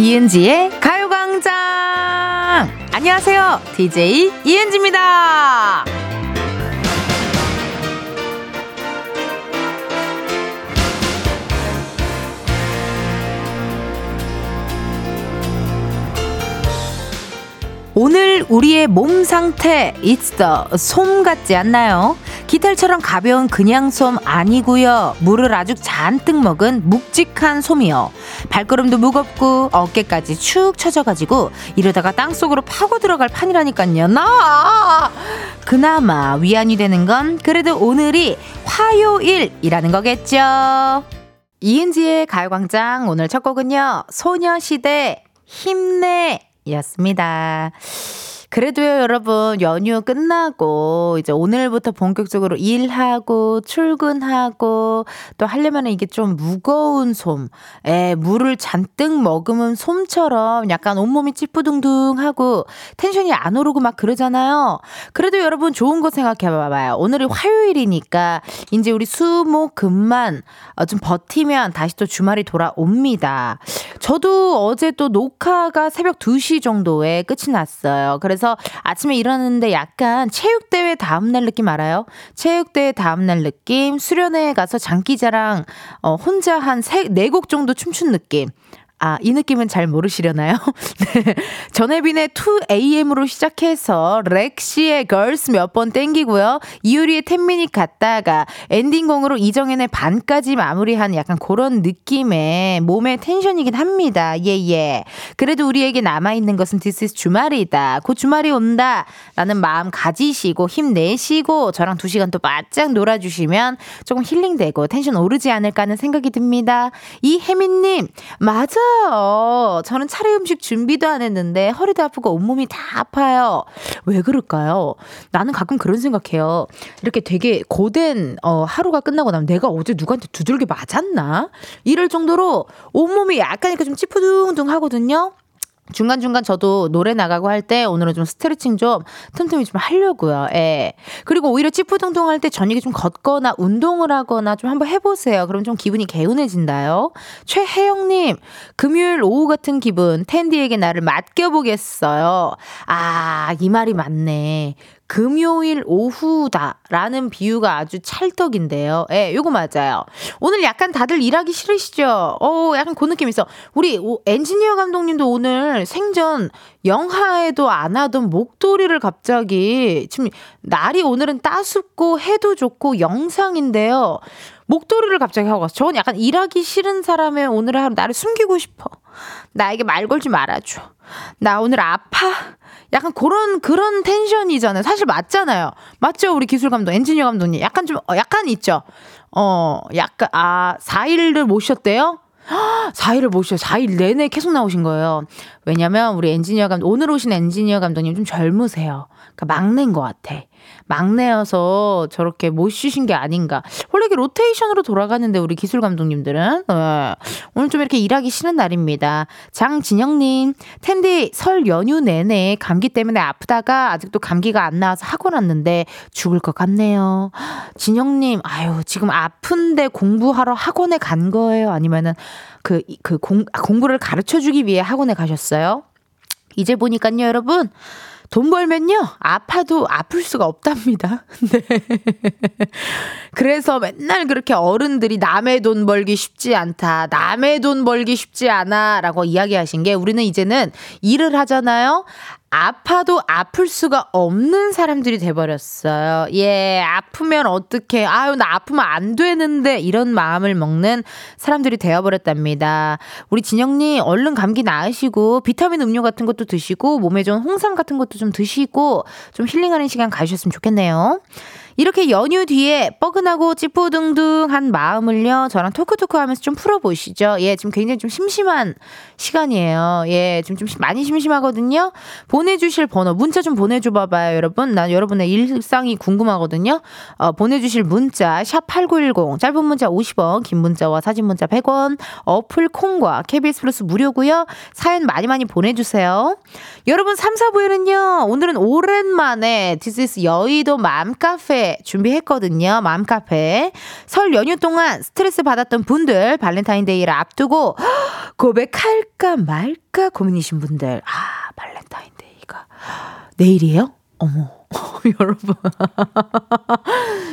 이은지의 가요광장! 안녕하세요. DJ 이은지입니다. 오늘 우리의 몸 상태 it's the 솜 같지 않나요? 깃털처럼 가벼운 그냥 솜 아니고요. 물을 아주 잔뜩 먹은 묵직한 솜이요. 발걸음도 무겁고 어깨까지 축 처져가지고 이러다가 땅속으로 파고 들어갈 판이라니까요. 나 그나마 위안이 되는 건 그래도 오늘이 화요일이라는 거겠죠. 이은지의 가요광장 오늘 첫 곡은요. 소녀시대 힘내 였습니다. 그래도요, 여러분, 연휴 끝나고, 이제 오늘부터 본격적으로 일하고, 출근하고, 또 하려면 이게 좀 무거운 솜, 에, 물을 잔뜩 머금은 솜처럼 약간 온몸이 찌뿌둥둥하고, 텐션이 안 오르고 막 그러잖아요. 그래도 여러분, 좋은 거 생각해 봐봐요. 오늘이 화요일이니까, 이제 우리 수, 목, 금만 어, 좀 버티면 다시 또 주말이 돌아옵니다. 저도 어제 또 녹화가 새벽 2시 정도에 끝이 났어요. 그래서 그래서 아침에 일어났는데 약간 체육대회 다음날 느낌 알아요? 체육대회 다음날 느낌, 수련회에 가서 장기자랑, 어, 혼자 한 세, 네 곡 정도 춤춘 느낌. 아, 이 느낌은 잘 모르시려나요? 네. 전혜빈의 2AM으로 시작해서 렉시의 Girls 몇 번 땡기고요. 이효리의 10 Minutes 갔다가 엔딩곡으로 이정현의 반까지 마무리한 약간 그런 느낌의 몸의 텐션이긴 합니다. 예, 예. 그래도 우리에게 남아있는 것은 this is 주말이다. 곧 주말이 온다. 라는 마음 가지시고 힘내시고 저랑 두 시간 또 바짝 놀아주시면 조금 힐링되고 텐션 오르지 않을까 하는 생각이 듭니다. 이혜민님, 맞아. 맞아요. 저는 차례 음식 준비도 안 했는데 허리도 아프고 온몸이 다 아파요. 왜 그럴까요? 나는 가끔 그런 생각해요. 이렇게 되게 고된 어, 하루가 끝나고 나면 내가 어제 누구한테 두들겨 맞았나? 이럴 정도로 온몸이 약간 이렇게 좀 찌푸둥둥 하거든요. 중간중간 저도 노래 나가고 할 때 오늘은 좀 스트레칭 좀 틈틈이 좀 하려고요. 예. 그리고 오히려 찌푸둥둥 할 때 저녁에 좀 걷거나 운동을 하거나 좀 한번 해보세요. 그럼 좀 기분이 개운해진다요. 최혜영님, 금요일 오후 같은 기분, 텐디에게 나를 맡겨보겠어요. 아, 이 말이 맞네. 금요일 오후다라는 비유가 아주 찰떡인데요. 예, 요거 맞아요. 오늘 약간 다들 일하기 싫으시죠? 어, 약간 그 느낌 있어. 우리 엔지니어 감독님도 오늘 생전 영하에도 안 하던 목도리를 갑자기 지금 날이 오늘은 따숩고 해도 좋고 영상인데요. 목도리를 갑자기 하고 갔어. 저는 약간 일하기 싫은 사람의 오늘의 하루 나를 숨기고 싶어. 나에게 말 걸지 말아줘. 나 오늘 아파. 약간 그런 그런 텐션이잖아요. 사실 맞잖아요. 맞죠? 우리 기술 감독, 엔지니어 감독님. 약간 좀 어, 약간 있죠. 어, 약간 아, 4일을 모셨대요? 4일을 모셔 4일 내내 계속 나오신 거예요. 왜냐면 우리 엔지니어 감독, 오늘 오신 엔지니어 감독님 좀 젊으세요. 그러니까 막내인 것 같아. 막내여서 저렇게 못 쉬신 게 아닌가. 원래 이게 로테이션으로 돌아가는데 우리 기술 감독님들은 네. 오늘 좀 이렇게 일하기 싫은 날입니다. 장진영님, 텐디 설 연휴 내내 감기 때문에 아프다가 아직도 감기가 안 나와서 학원 왔는데 죽을 것 같네요. 진영님, 아유 지금 아픈데 공부하러 학원에 간 거예요? 아니면은 그, 그 공, 공부를 가르쳐 주기 위해 학원에 가셨어요? 이제 보니까요, 여러분. 돈 벌면요, 아파도 아플 수가 없답니다. 네. 그래서 맨날 그렇게 어른들이 남의 돈 벌기 쉽지 않다, 남의 돈 벌기 쉽지 않아, 라고 이야기하신 게 우리는 이제는 일을 하잖아요. 아파도 아플 수가 없는 사람들이 돼버렸어요. 예, 아프면 어떻게, 아유, 나 아프면 안 되는데, 이런 마음을 먹는 사람들이 되어버렸답니다. 우리 진영님, 얼른 감기 나으시고, 비타민 음료 같은 것도 드시고, 몸에 좋은 홍삼 같은 것도 좀 드시고, 좀 힐링하는 시간 가셨으면 좋겠네요. 이렇게 연휴 뒤에 뻐근하고 찌뿌둥둥한 마음을요, 저랑 토크토크 하면서 좀 풀어보시죠. 예, 지금 굉장히 좀 심심한 시간이에요. 예, 지금 좀 많이 심심하거든요. 보내주실 번호, 문자 좀 보내줘 봐봐요, 여러분. 난 여러분의 일상이 궁금하거든요. 어, 보내주실 문자, 샵8910, 짧은 문자 50원, 긴 문자와 사진 문자 100원, 어플 콩과 KBS 플러스 무료고요 사연 많이 많이 보내주세요. 여러분, 3, 4부에는요, 오늘은 오랜만에 this is 여의도 맘카페 준비했거든요. 맘카페. 설 연휴 동안 스트레스 받았던 분들 발렌타인데이를 앞두고 고백할까 말까 고민이신 분들, 아, 발렌타인데이가 내일이에요? 어머. 여러분.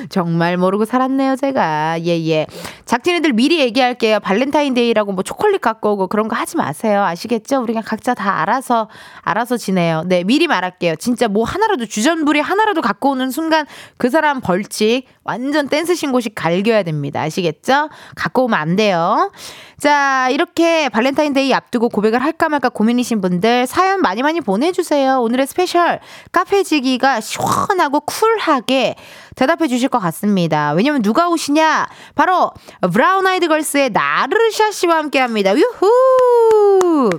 정말 모르고 살았네요, 제가. 예, 예. 작진이들 미리 얘기할게요. 발렌타인데이라고 뭐 초콜릿 갖고 오고 그런 거 하지 마세요. 아시겠죠? 우리 가 각자 다 알아서, 알아서 지내요. 네, 미리 말할게요. 진짜 뭐 하나라도 주전부리 하나라도 갖고 오는 순간 그 사람 벌칙 완전 댄스 신고식 갈겨야 됩니다. 아시겠죠? 갖고 오면 안 돼요. 자, 이렇게 발렌타인데이 앞두고 고백을 할까 말까 고민이신 분들 사연 많이 많이 보내주세요. 오늘의 스페셜 카페지기가 시원하고 쿨하게 대답해 주실 것 같습니다. 왜냐면 누가 오시냐? 바로 브라운 아이드 걸스의 나르샤 씨와 함께 합니다. 유후!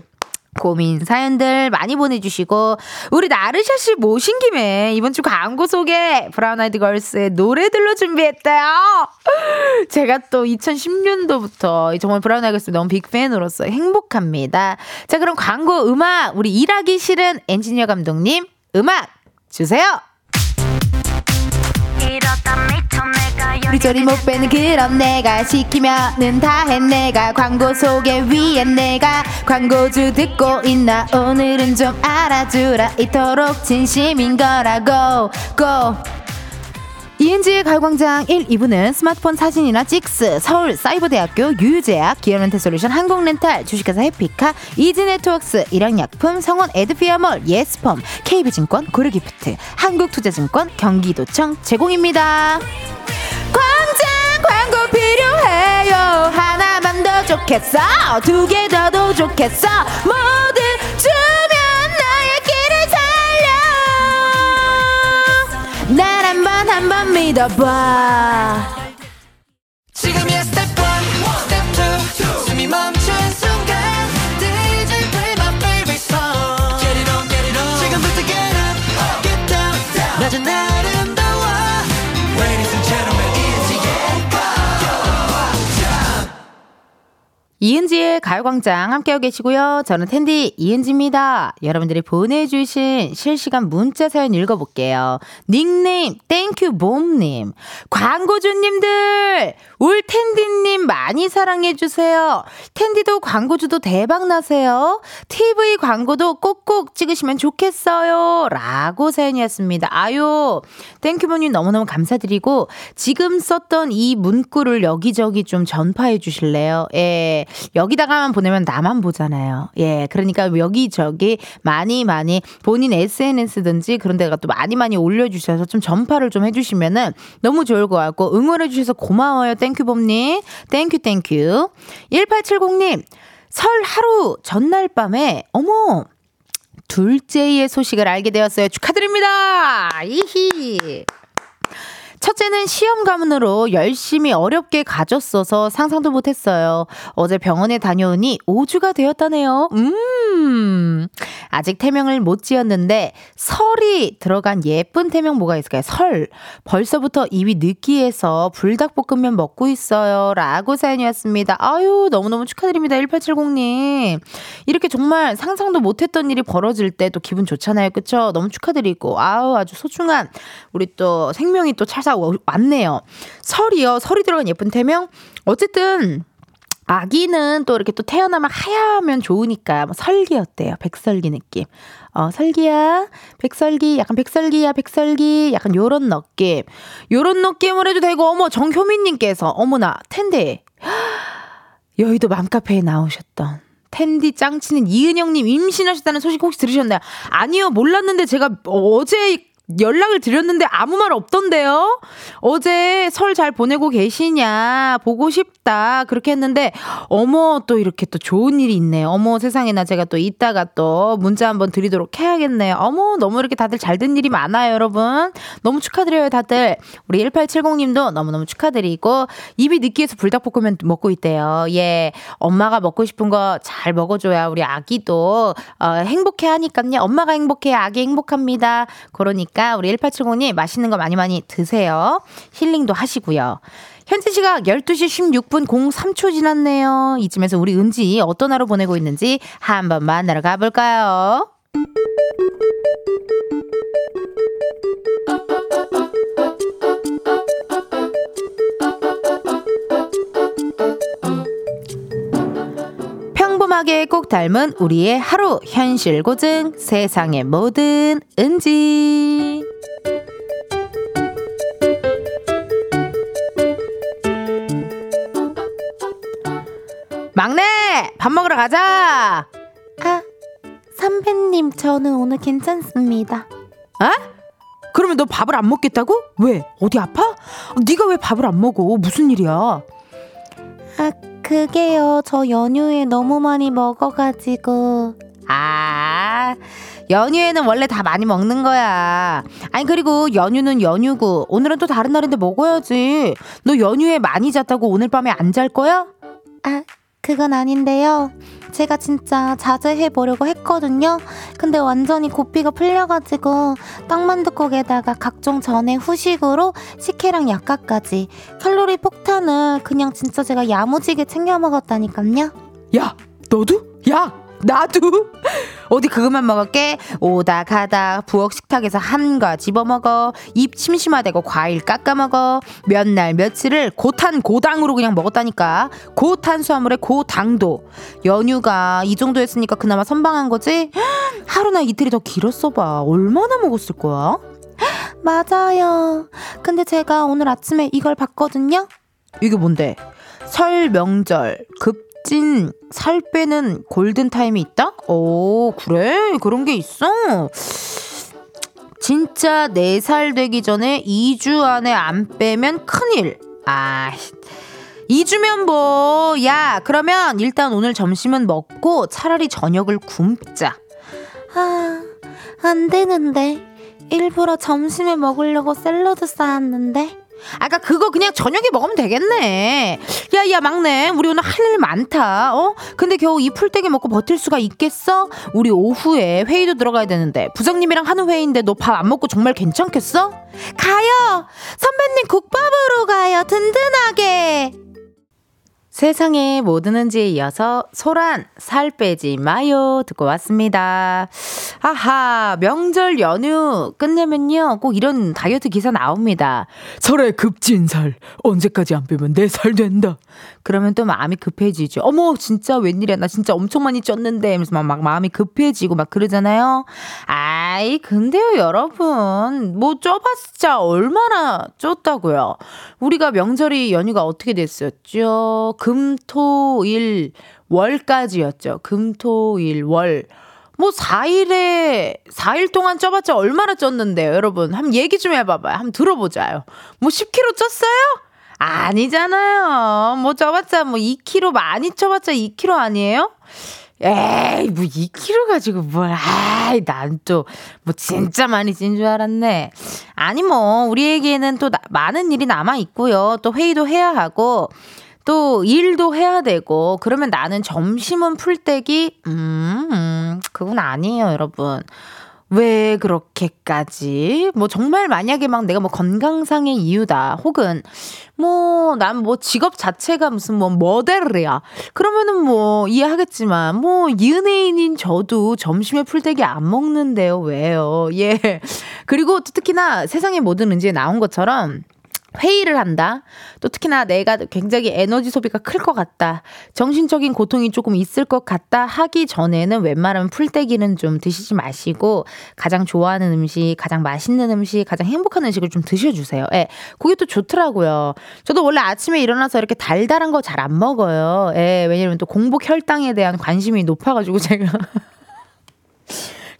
고민 사연들 많이 보내주시고 우리 나르샤 씨 모신 김에 이번 주 광고 소개 브라운 아이드 걸스의 노래들로 준비했대요. 제가 또 2010년도부터 정말 브라운 아이드 걸스 너무 빅팬으로서 행복합니다. 자 그럼 광고 음악 우리 일하기 싫은 엔지니어 감독님 음악 주세요. 우리 저리 못 빼는 그럼 내가 시키면은 다 해. 내가 광고 소개 위에 내가 광고주 듣고 있나? 오늘은 좀 알아주라. 이토록 진심인 거라고. 고 이은지의 가요광장 1, 2부는 스마트폰 사진이나 찍스, 서울 사이버대학교 유유제약, 기어렌트 솔루션 한국렌탈, 주식회사 해피카, 이지네트웍스, 일양약품, 성원 에드피아몰, 예스펌, KB증권, 고르기프트, 한국투자증권, 경기도청 제공입니다. 광장 광고 필요해요. 하나만 더 좋겠어. 두 개 더도 좋겠어. 뭐든 주 한번 이은지의 가요광장 함께하고 계시고요. 저는 텐디 이은지입니다. 여러분들이 보내주신 실시간 문자 사연 읽어볼게요. 닉네임 땡큐 봄님 광고주님들 울 텐디님 많이 사랑해주세요. 텐디도 광고주도 대박 나세요. TV 광고도 꼭꼭 찍으시면 좋겠어요. 라고 사연이었습니다. 아유 땡큐 봄님 너무너무 감사드리고 지금 썼던 이 문구를 여기저기 좀 전파해 주실래요? 예. 여기다가만 보내면 나만 보잖아요. 예. 그러니까 여기저기 많이 많이 본인 SNS든지 그런 데가 또 많이 많이 올려주셔서 좀 전파를 좀 해주시면은 너무 좋을 것 같고 응원해주셔서 고마워요. 땡큐범님. Thank you, thank you. 1870님. 설 하루 전날 밤에, 어머! 둘째의 소식을 알게 되었어요. 축하드립니다! 이히! 첫째는 시험 가문으로 열심히 어렵게 가졌어서 상상도 못했어요. 어제 병원에 다녀오니 5주가 되었다네요. 음, 아직 태명을 못 지었는데 설이 들어간 예쁜 태명 뭐가 있을까요? 설. 벌써부터 입이 느끼해서 불닭볶음면 먹고 있어요. 라고 사연이었습니다. 아유, 너무너무 축하드립니다. 1870님. 이렇게 정말 상상도 못했던 일이 벌어질 때 또 기분 좋잖아요. 그쵸? 너무 축하드리고. 아우, 아주 소중한 우리 또 생명이 또 찰. 왔네요. 설이요. 설이 들어간 예쁜 태명. 어쨌든 아기는 또 이렇게 또 태어나면 하얗면 좋으니까 뭐 설기 어때요? 백설기 느낌. 어, 설기야, 백설기, 약간 백설기야, 백설기, 약간 요런 느낌. 요런 느낌으로 해도 되고, 어머, 정효민님께서, 어머나, 텐데. 여의도 맘카페에 나오셨던. 텐디 짱치는 이은영님 임신하셨다는 소식 혹시 들으셨나요? 아니요, 몰랐는데 제가 어제 연락을 드렸는데 아무 말 없던데요? 어제 설 잘 보내고 계시냐? 보고 싶다. 그렇게 했는데, 어머, 또 이렇게 또 좋은 일이 있네요. 어머, 세상에나 제가 또 이따가 또 문자 한번 드리도록 해야겠네요. 어머, 너무 이렇게 다들 잘 된 일이 많아요, 여러분. 너무 축하드려요, 다들. 우리 1870님도 너무너무 축하드리고, 입이 느끼해서 불닭볶음면 먹고 있대요. 예. 엄마가 먹고 싶은 거 잘 먹어줘야 우리 아기도, 어, 행복해 하니까요. 엄마가 행복해, 아기 행복합니다. 그러니까. 테니까 우리 1870님 맛있는 거 많이 많이 드세요. 힐링도 하시고요. 현재 시각 12시 16분 03초 지났네요. 이쯤에서 우리 은지 어떤 하루 보내고 있는지 한번 만나러 가볼까요? 꼼꼼하게 꼭 닮은 우리의 하루 현실 고증 세상의 모든 은지. 막내 밥 먹으러 가자. 아 선배님 저는 오늘 괜찮습니다. 아? 그러면 너 밥을 안 먹겠다고? 왜? 어디 아파? 네가 왜 밥을 안 먹어? 무슨 일이야? 아 그게요. 저 연휴에 너무 많이 먹어가지고. 아 연휴에는 원래 다 많이 먹는 거야. 아니 그리고 연휴는 연휴고 오늘은 또 다른 날인데 먹어야지. 너 연휴에 많이 잤다고 오늘 밤에 안 잘 거야? 아 그건 아닌데요. 제가 진짜 자제해 보려고 했거든요. 근데 완전히 고삐가 풀려가지고 떡만둣국에다가 각종 전에 후식으로 식혜랑 약과까지 칼로리 폭탄을 그냥 진짜 제가 야무지게 챙겨 먹었다니까요. 야, 너도? 야, 나도. 어디 그것만 먹을게. 오다 가다 부엌 식탁에서 한가 집어먹어. 입 심심하대고 과일 깎아먹어. 몇 날 며칠을 고탄 고당으로 그냥 먹었다니까. 고탄수화물에 고당도. 연휴가 이 정도였으니까 그나마 선방한 거지? 하루나 이틀이 더 길었어 봐. 얼마나 먹었을 거야? 맞아요. 근데 제가 오늘 아침에 이걸 봤거든요. 이게 뭔데? 설 명절 급 찐 살 빼는 골든 타임이 있다? 오, 그래? 그런 게 있어? 진짜 4살 되기 전에 2주 안에 안 빼면 큰일. 아, 2주면 뭐, 야, 그러면 일단 오늘 점심은 먹고 차라리 저녁을 굶자. 아, 안 되는데. 일부러 점심에 먹으려고 샐러드 쌓았는데. 아까 그거 그냥 저녁에 먹으면 되겠네. 야, 야, 막내. 우리 오늘 할 일 많다. 어? 근데 겨우 이 풀떼기 먹고 버틸 수가 있겠어? 우리 오후에 회의도 들어가야 되는데. 부장님이랑 하는 회의인데 너 밥 안 먹고 정말 괜찮겠어? 가요! 선배님 국밥으로 가요. 든든하게. 세상에 뭐 드는지에 이어서 소란 살 빼지 마요 듣고 왔습니다. 아하 명절 연휴 끝내면요 꼭 이런 다이어트 기사 나옵니다. 설에 급진살 언제까지 안 빼면 내 살 된다. 그러면 또 마음이 급해지죠. 어머 진짜 웬일이야 나 진짜 엄청 많이 쪘는데 하면서 막, 막 마음이 급해지고 막 그러잖아요. 아이 근데요 여러분 뭐 쪄봤자 얼마나 쪘다고요. 우리가 명절이 연휴가 어떻게 됐었죠? 금, 토, 일, 월까지였죠. 금, 토, 일, 월. 뭐 4일에 4일 동안 쪄봤자 얼마나 쪘는데요, 여러분. 한번 얘기 좀 해봐봐요. 한번 들어보자요. 뭐 10kg 쪘어요? 아니잖아요. 뭐 쪄봤자 뭐 2kg 많이 쪄봤자 2kg 아니에요? 에이, 뭐 2kg 가지고 뭘, 아이, 난 또, 뭐 진짜 많이 찐 줄 알았네. 아니, 뭐, 우리에게는 또 나, 많은 일이 남아있고요. 또 회의도 해야 하고, 또 일도 해야 되고 그러면 나는 점심은 풀떼기? 음, 음 그건 아니에요 여러분. 왜 그렇게까지? 뭐 정말 만약에 막 내가 뭐 건강상의 이유다 혹은 뭐 난뭐 직업 자체가 무슨 뭐 모델이야. 그러면은 뭐 이해하겠지만 뭐 연예인인 저도 점심에 풀떼기 안 먹는데요 왜요? 예. 그리고 또 특히나 세상의 모든 은지에 나온 것처럼 회의를 한다. 또 특히나 내가 굉장히 에너지 소비가 클 것 같다. 정신적인 고통이 조금 있을 것 같다 하기 전에는 웬만하면 풀떼기는 좀 드시지 마시고 가장 좋아하는 음식, 가장 맛있는 음식, 가장 행복한 음식을 좀 드셔주세요. 예. 그게 또 좋더라고요. 저도 원래 아침에 일어나서 이렇게 달달한 거 잘 안 먹어요. 예. 왜냐면 또 공복 혈당에 대한 관심이 높아가지고 제가.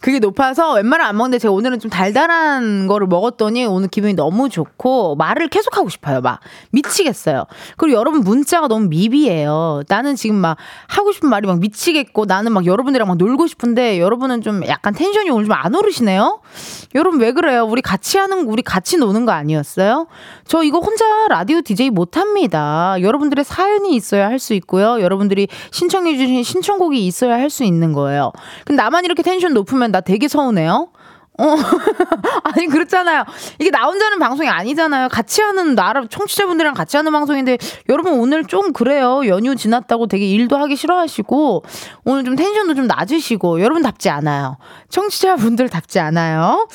그게 높아서 웬만하면 안 먹는데 제가 오늘은 좀 달달한 거를 먹었더니 오늘 기분이 너무 좋고 말을 계속 하고 싶어요. 막 미치겠어요. 그리고 여러분 문자가 너무 미비해요. 나는 지금 막 하고 싶은 말이 막 미치겠고 나는 막 여러분들이랑 막 놀고 싶은데 여러분은 좀 약간 텐션이 오늘 좀 안 오르시네요. 여러분 왜 그래요? 우리 같이 하는 우리 같이 노는 거 아니었어요? 저 이거 혼자 라디오 DJ 못 합니다. 여러분들의 사연이 있어야 할 수 있고요. 여러분들이 신청해 주신 신청곡이 있어야 할 수 있는 거예요. 근데 나만 이렇게 텐션 높으면 나 되게 서운해요. 어. 아니, 그렇잖아요. 이게 나 혼자 하는 방송이 아니잖아요. 같이 하는, 나라, 청취자분들이랑 같이 하는 방송인데, 여러분 오늘 좀 그래요. 연휴 지났다고 되게 일도 하기 싫어하시고, 오늘 좀 텐션도 좀 낮으시고, 여러분답지 않아요. 청취자분들답지 않아요.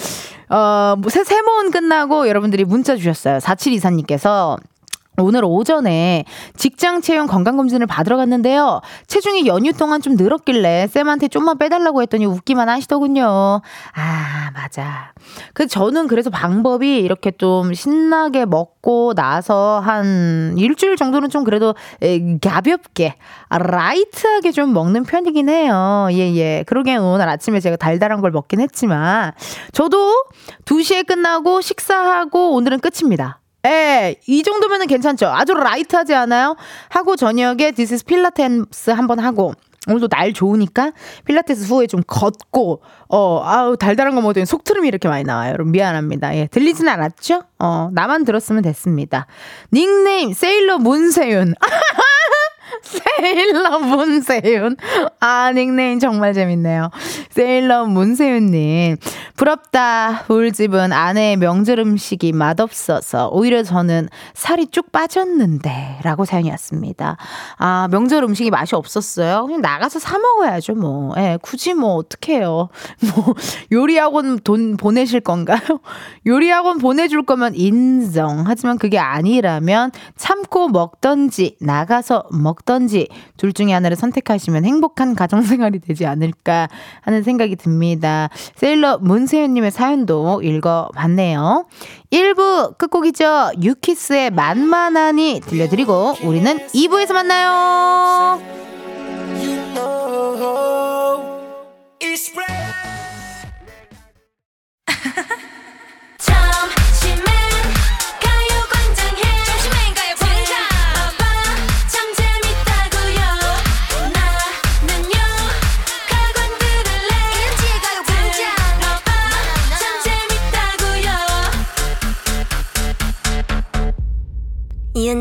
어, 뭐 세, 세모은 끝나고 여러분들이 문자 주셨어요. 4724님께서, 오늘 오전에 직장 채용 건강검진을 받으러 갔는데요. 체중이 연휴 동안 좀 늘었길래 쌤한테 좀만 빼달라고 했더니 웃기만 하시더군요. 아, 맞아. 그 저는 그래서 방법이 이렇게 좀 신나게 먹고 나서 한 일주일 정도는 좀 그래도 가볍게, light하게 좀 먹는 편이긴 해요. 예, 예. 그러게 오늘 아침에 제가 달달한 걸 먹긴 했지만 저도 2시에 끝나고 식사하고 오늘은 끝입니다. 예, 이 정도면은 괜찮죠. 아주 light하지 않아요? 하고 저녁에 디스 필라테스 한번 하고 오늘도 날 좋으니까 필라테스 후에 좀 걷고 어 아우 달달한 거 먹더니 속트름이 이렇게 많이 나와요. 여러분 미안합니다. 예, 들리진 않았죠? 어 나만 들었으면 됐습니다. 닉네임 세일러 문세윤. 세일러 문세윤. 아, 닉네임 정말 재밌네요. 세일러 문세윤님. 부럽다. 우리 집은 아내의 명절 음식이 맛없어서 오히려 저는 살이 쭉 빠졌는데. 라고 사연이 왔습니다. 아, 명절 음식이 맛이 없었어요? 그냥 나가서 사먹어야죠, 뭐. 예, 굳이 뭐, 어떡해요. 뭐, 요리학원 돈 보내실 건가요? 요리학원 보내줄 거면 인정. 하지만 그게 아니라면 참고 먹던지, 나가서 먹 던지, 둘 중에 하나를 선택하시면 행복한 가정생활이 되지 않을까 하는 생각이 듭니다. 세일러 문세윤님의 사연도 읽어봤네요. 1부 끝곡이죠. 유키스의 만만하니 들려드리고 우리는 2부에서 만나요.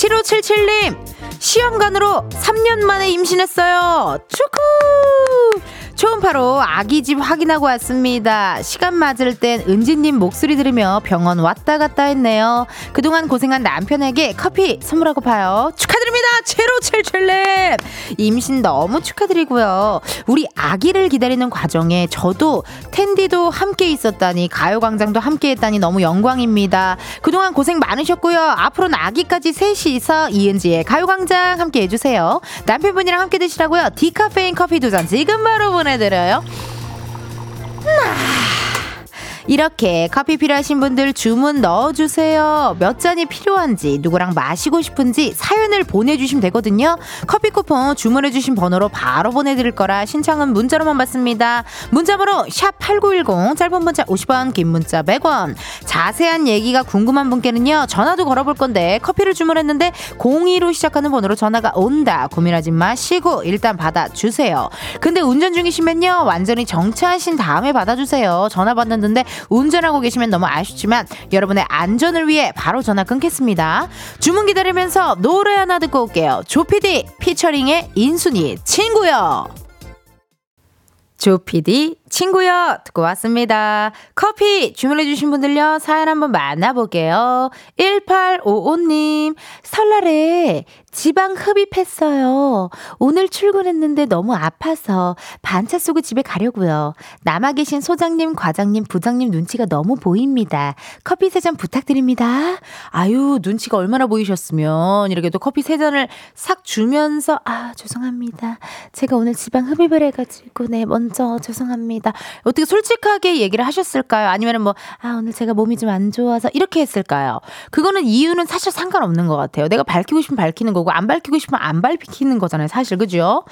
7577님, 시험관으로 3년 만에 임신했어요. 축구! 초음파로 아기 집 확인하고 왔습니다. 시간 맞을 땐 은지님 목소리 들으며 병원 왔다 갔다 했네요. 그동안 고생한 남편에게 커피 선물하고 봐요. 축하드립니다. 7577님. 임신 너무 축하드리고요. 우리 아기를 기다리는 과정에 저도 텐디도 함께 있었다니 가요광장도 함께 했다니 너무 영광입니다. 그동안 고생 많으셨고요. 앞으로는 아기까지 셋이서 이은지의 가요광장 함께 해주세요. 남편분이랑 함께 드시라고요. 디카페인 커피 두 잔 지금 바로 보내 보내드려요. 이렇게 커피 필요하신 분들 주문 넣어주세요. 몇 잔이 필요한지, 누구랑 마시고 싶은지 사연을 보내주시면 되거든요. 커피 쿠폰 주문해주신 번호로 바로 보내드릴 거라 신청은 문자로만 받습니다. 문자번호 샵8910, 짧은 문자 50원, 긴 문자 100원. 자세한 얘기가 궁금한 분께는요, 전화도 걸어볼 건데, 커피를 주문했는데 02로 시작하는 번호로 전화가 온다. 고민하지 마시고 일단 받아주세요. 근데 운전 중이시면요, 완전히 정차하신 다음에 받아주세요. 전화 받는데 운전하고 계시면 너무 아쉽지만 여러분의 안전을 위해 바로 전화 끊겠습니다. 주문 기다리면서 노래 하나 듣고 올게요. 조피디 피처링의 인순이 친구요. 조피디 친구요 듣고 왔습니다. 커피 주문해주신 분들요 사연 한번 만나볼게요. 1855님 설날에 지방 흡입했어요. 오늘 출근했는데 너무 아파서 반차 쏘고 집에 가려고요. 남아 계신 소장님, 과장님, 부장님 눈치가 너무 보입니다. 커피 세 잔 부탁드립니다. 아유 눈치가 얼마나 보이셨으면 이렇게 또 커피 세 잔을 싹 주면서 아 죄송합니다. 제가 오늘 지방 흡입을 해가지고 네 먼저 죄송합니다. 어떻게 솔직하게 얘기를 하셨을까요? 아니면은 뭐아 오늘 제가 몸이 좀 안 좋아서 이렇게 했을까요? 그거는 이유는 사실 상관없는 것 같아요. 내가 밝히고 싶으면 밝히는 거. 거고 안 밝히고 싶으면 안 밝히는 거잖아요. 사실 그죠?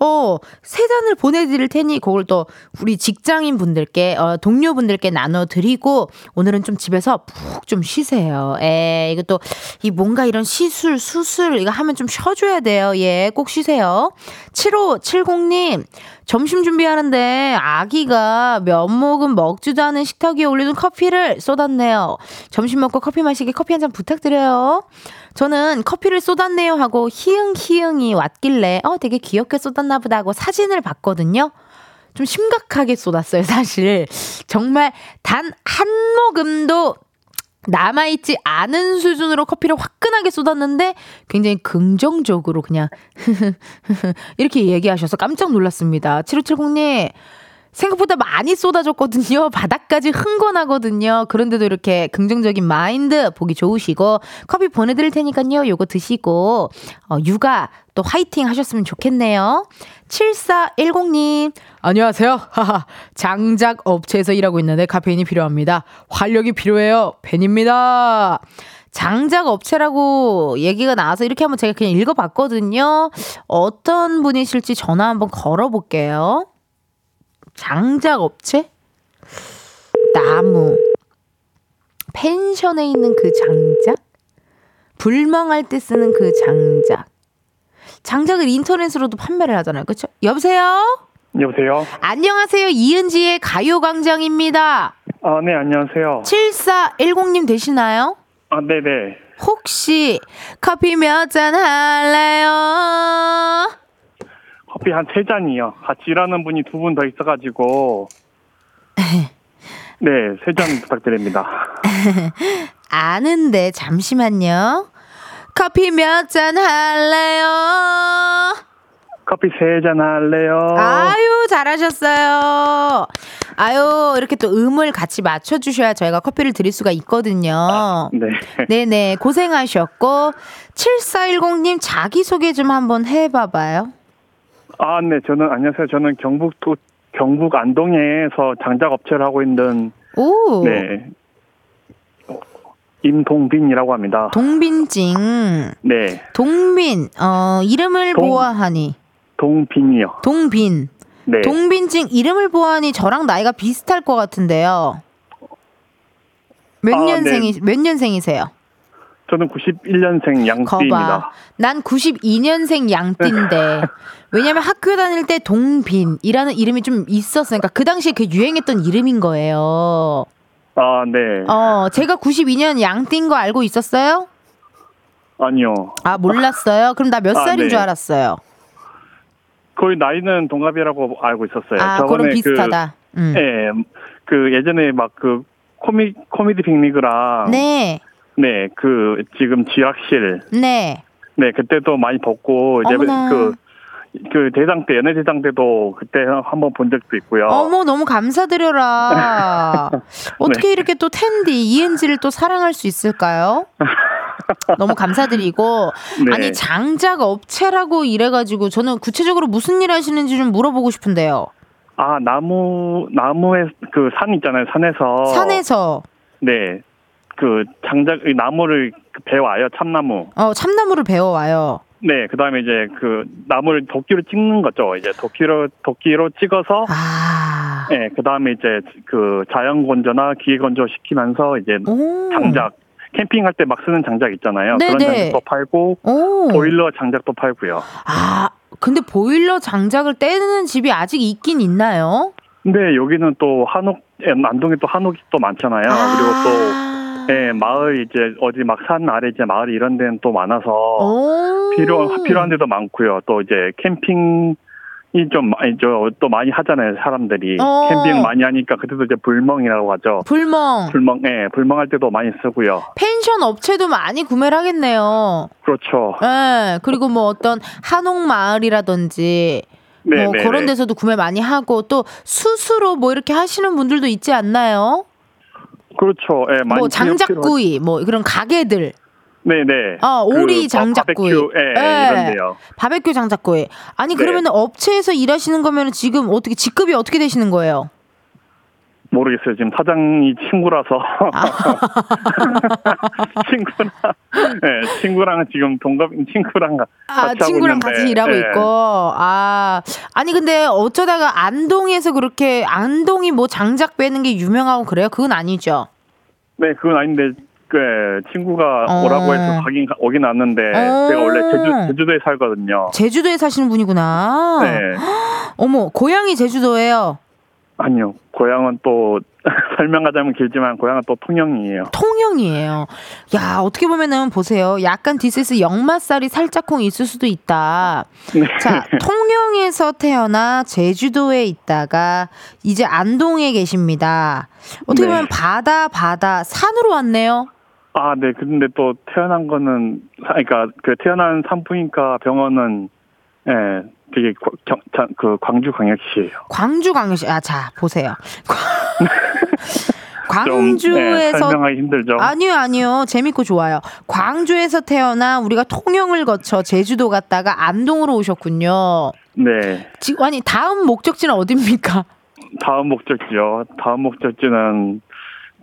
어, 세 잔을 보내드릴 테니 그걸 또 우리 직장인 분들께 어, 동료분들께 나눠드리고 오늘은 좀 집에서 푹 좀 쉬세요. 에 이것도 이 뭔가 이런 시술 수술 이거 하면 좀 쉬어줘야 돼요. 예, 꼭 쉬세요. 7570님 점심 준비하는데 아기가 몇 모금 먹지도 않은 식탁 위에 올려둔 커피를 쏟았네요. 점심 먹고 커피 마시게 커피 한 잔 부탁드려요. 저는 커피를 쏟았네요 하고 희응희응이 왔길래 어 되게 귀엽게 쏟았나 보다 하고 사진을 봤거든요. 좀 심각하게 쏟았어요, 사실. 정말 단 한 모금도 남아있지 않은 수준으로 커피를 화끈하게 쏟았는데 굉장히 긍정적으로 그냥 이렇게 얘기하셔서 깜짝 놀랐습니다. 7570님, 생각보다 많이 쏟아졌거든요. 바닥까지 흥건하거든요. 그런데도 이렇게 긍정적인 마인드 보기 좋으시고 커피 보내드릴 테니까요. 요거 드시고 어, 육아 또 화이팅 하셨으면 좋겠네요. 7410님 안녕하세요. 하하 장작 업체에서 일하고 있는데 카페인이 필요합니다. 활력이 필요해요. 팬입니다. 장작 업체라고 얘기가 나와서 이렇게 한번 제가 그냥 읽어봤거든요. 어떤 분이실지 전화 한번 걸어볼게요. 장작 업체? 나무. 펜션에 있는 그 장작? 불멍할 때 쓰는 그 장작. 장작을 인터넷으로도 판매를 하잖아요. 그렇죠? 여보세요? 여보세요? 안녕하세요. 이은지의 가요광장입니다. 아, 네, 안녕하세요. 7410님 되시나요? 아, 네네. 혹시 커피 몇 잔 할래요? 커피 한 세 잔이요. 같이 일하는 분이 두 분 더 있어가지고. 네, 세 잔 부탁드립니다. 아는데 잠시만요. 커피 몇 잔 할래요? 커피 세 잔 할래요? 아유 잘하셨어요. 아유 이렇게 또 음을 같이 맞춰주셔야 저희가 커피를 드릴 수가 있거든요. 네. 네네 고생하셨고 7410님 자기소개 좀 한번 해봐봐요. 아, 네, 저는, 안녕하세요. 저는 경북, 도, 경북 안동에서 장작 업체를 하고 있는, 오 네. 임동빈이라고 합니다. 동빈증 네. 동빈 어 이름을 동- 보아하니 동빈이요. 동빈 네. 동빈증 이름을 보아하니 저랑 나이가 비슷할 것 같은데요. 몇 아, 년생이 몇 년생이세요? 저는 91년생 양띠입니다. 거봐. 난 92년생 양띠인데. 왜냐면 학교 다닐 때 동빈이라는 이름이 좀 있었으니까 그 당시에 그 유행했던 이름인 거예요. 아, 네. 어, 제가 92년 양띠인 거 알고 있었어요? 아니요. 아, 몰랐어요? 그럼 나몇 아, 살인 네. 줄 알았어요? 거의 나이는 동갑이라고 알고 있었어요. 아, 그럼 그- 비슷하다. 음. 예, 그 예전에 막 그 코미 코미디 빅리그랑 네, 네, 그 지금 지락실 네. 네 그때도 많이 벗고 이제 어머나. 그. 그 대장 때 연예 대장 때도 그때 한번 본 적도 있고요. 어머, 너무 감사드려라. 어떻게 네. 이렇게 또 텐디, 이은지를 또 사랑할 수 있을까요? 너무 감사드리고. 네. 아니, 장작 업체라고 이래가지고 저는 구체적으로 무슨 일 하시는지 좀 물어보고 싶은데요. 아 나무 나무에 그 산 있잖아요. 산에서 산에서, 네. 그 장작 이 나무를 그 베와요. 참나무. 어, 참나무를 배워와요. 네, 그 다음에 이제 그 나무를 도끼로 찍는 거죠. 이제 도끼로 도끼로 찍어서 아. 네, 그 다음에 이제 그 자연 건조나 기계 건조 시키면서 이제 오. 장작 캠핑할 때 막 쓰는 장작 있잖아요. 네네. 그런 장작도 팔고 오. 보일러 장작도 팔고요. 아, 근데 보일러 장작을 떼는 집이 아직 있긴 있나요? 근데 여기는 또 한옥 예, 안동에 또 한옥이 또 많잖아요. 그리고 또 예, 마을 이제 어디 막 산 아래 이제 마을 이런 데는 또 많아서 오. 필요 필요한 데도 많고요. 또 이제 캠핑 이좀 많이 저또 많이 하잖아요 사람들이 어. 캠핑 많이 하니까 그때도 이제 불멍이라고 하죠. 불멍. 불멍, 예, 불멍할 때도 많이 쓰고요. 펜션 업체도 많이 구매를 하겠네요. 그렇죠. 예, 그리고 뭐 어떤 한옥 마을이라든지 네, 뭐 네, 그런 네. 데서도 구매 많이 하고 또 수수로 뭐 이렇게 하시는 분들도 있지 않나요? 그렇죠. 예, 많이 뭐 장작구이 뭐 그런 가게들 네, 네. 아, 오리 장작구이. 바베큐, 예, 예. 이런데요. 바베큐 장작구이 아니 네. 그러면 업체에서 일하시는 거면 지금 어떻게 직급이 어떻게 되시는 거예요? 모르겠어요. 지금 사장이 친구라서 아. 친구랑 예, 친구랑 지금 동갑 친구랑 아, 친구랑 같이 일하고 예. 있고. 아, 아니, 근데 어쩌다가 안동에서 그렇게, 안동이 뭐 장작 빼는 게 유명하고 그래요? 그건 아니죠. 네, 그건 아닌데 그 친구가 어. 오라고 해서 가긴 가- 오긴 왔는데 어. 제가 원래 제주 제주도에 살거든요. 제주도에 사시는 분이구나. 네. 어머, 고향이 제주도예요. 아니요. 고향은 또 설명하자면 길지만 고향은 또 통영이에요. 통영이에요. 야, 어떻게 보면은 보세요. 약간 디스스 역마살이 살짝콩 있을 수도 있다. 네. 자, 통영에서 태어나 제주도에 있다가 이제 안동에 계십니다. 어떻게 네. 보면 바다, 바다, 산으로 왔네요. 아, 네. 근데 또 태어난 거는, 그러니까 그 태어난 산부인과 병원은, 예, 되게 과- 경, 자- 그 광주광역시예요. 광주 광역시. 아, 자, 보세요. 좀, 네, 광주에서 설명하기 힘들죠. 아니요, 아니요. 재밌고 좋아요. 광주에서 태어나 우리가 통영을 거쳐 제주도 갔다가 안동으로 오셨군요. 네. 지, 아니, 다음 목적지는 어딥니까? 다음 목적지요. 다음 목적지는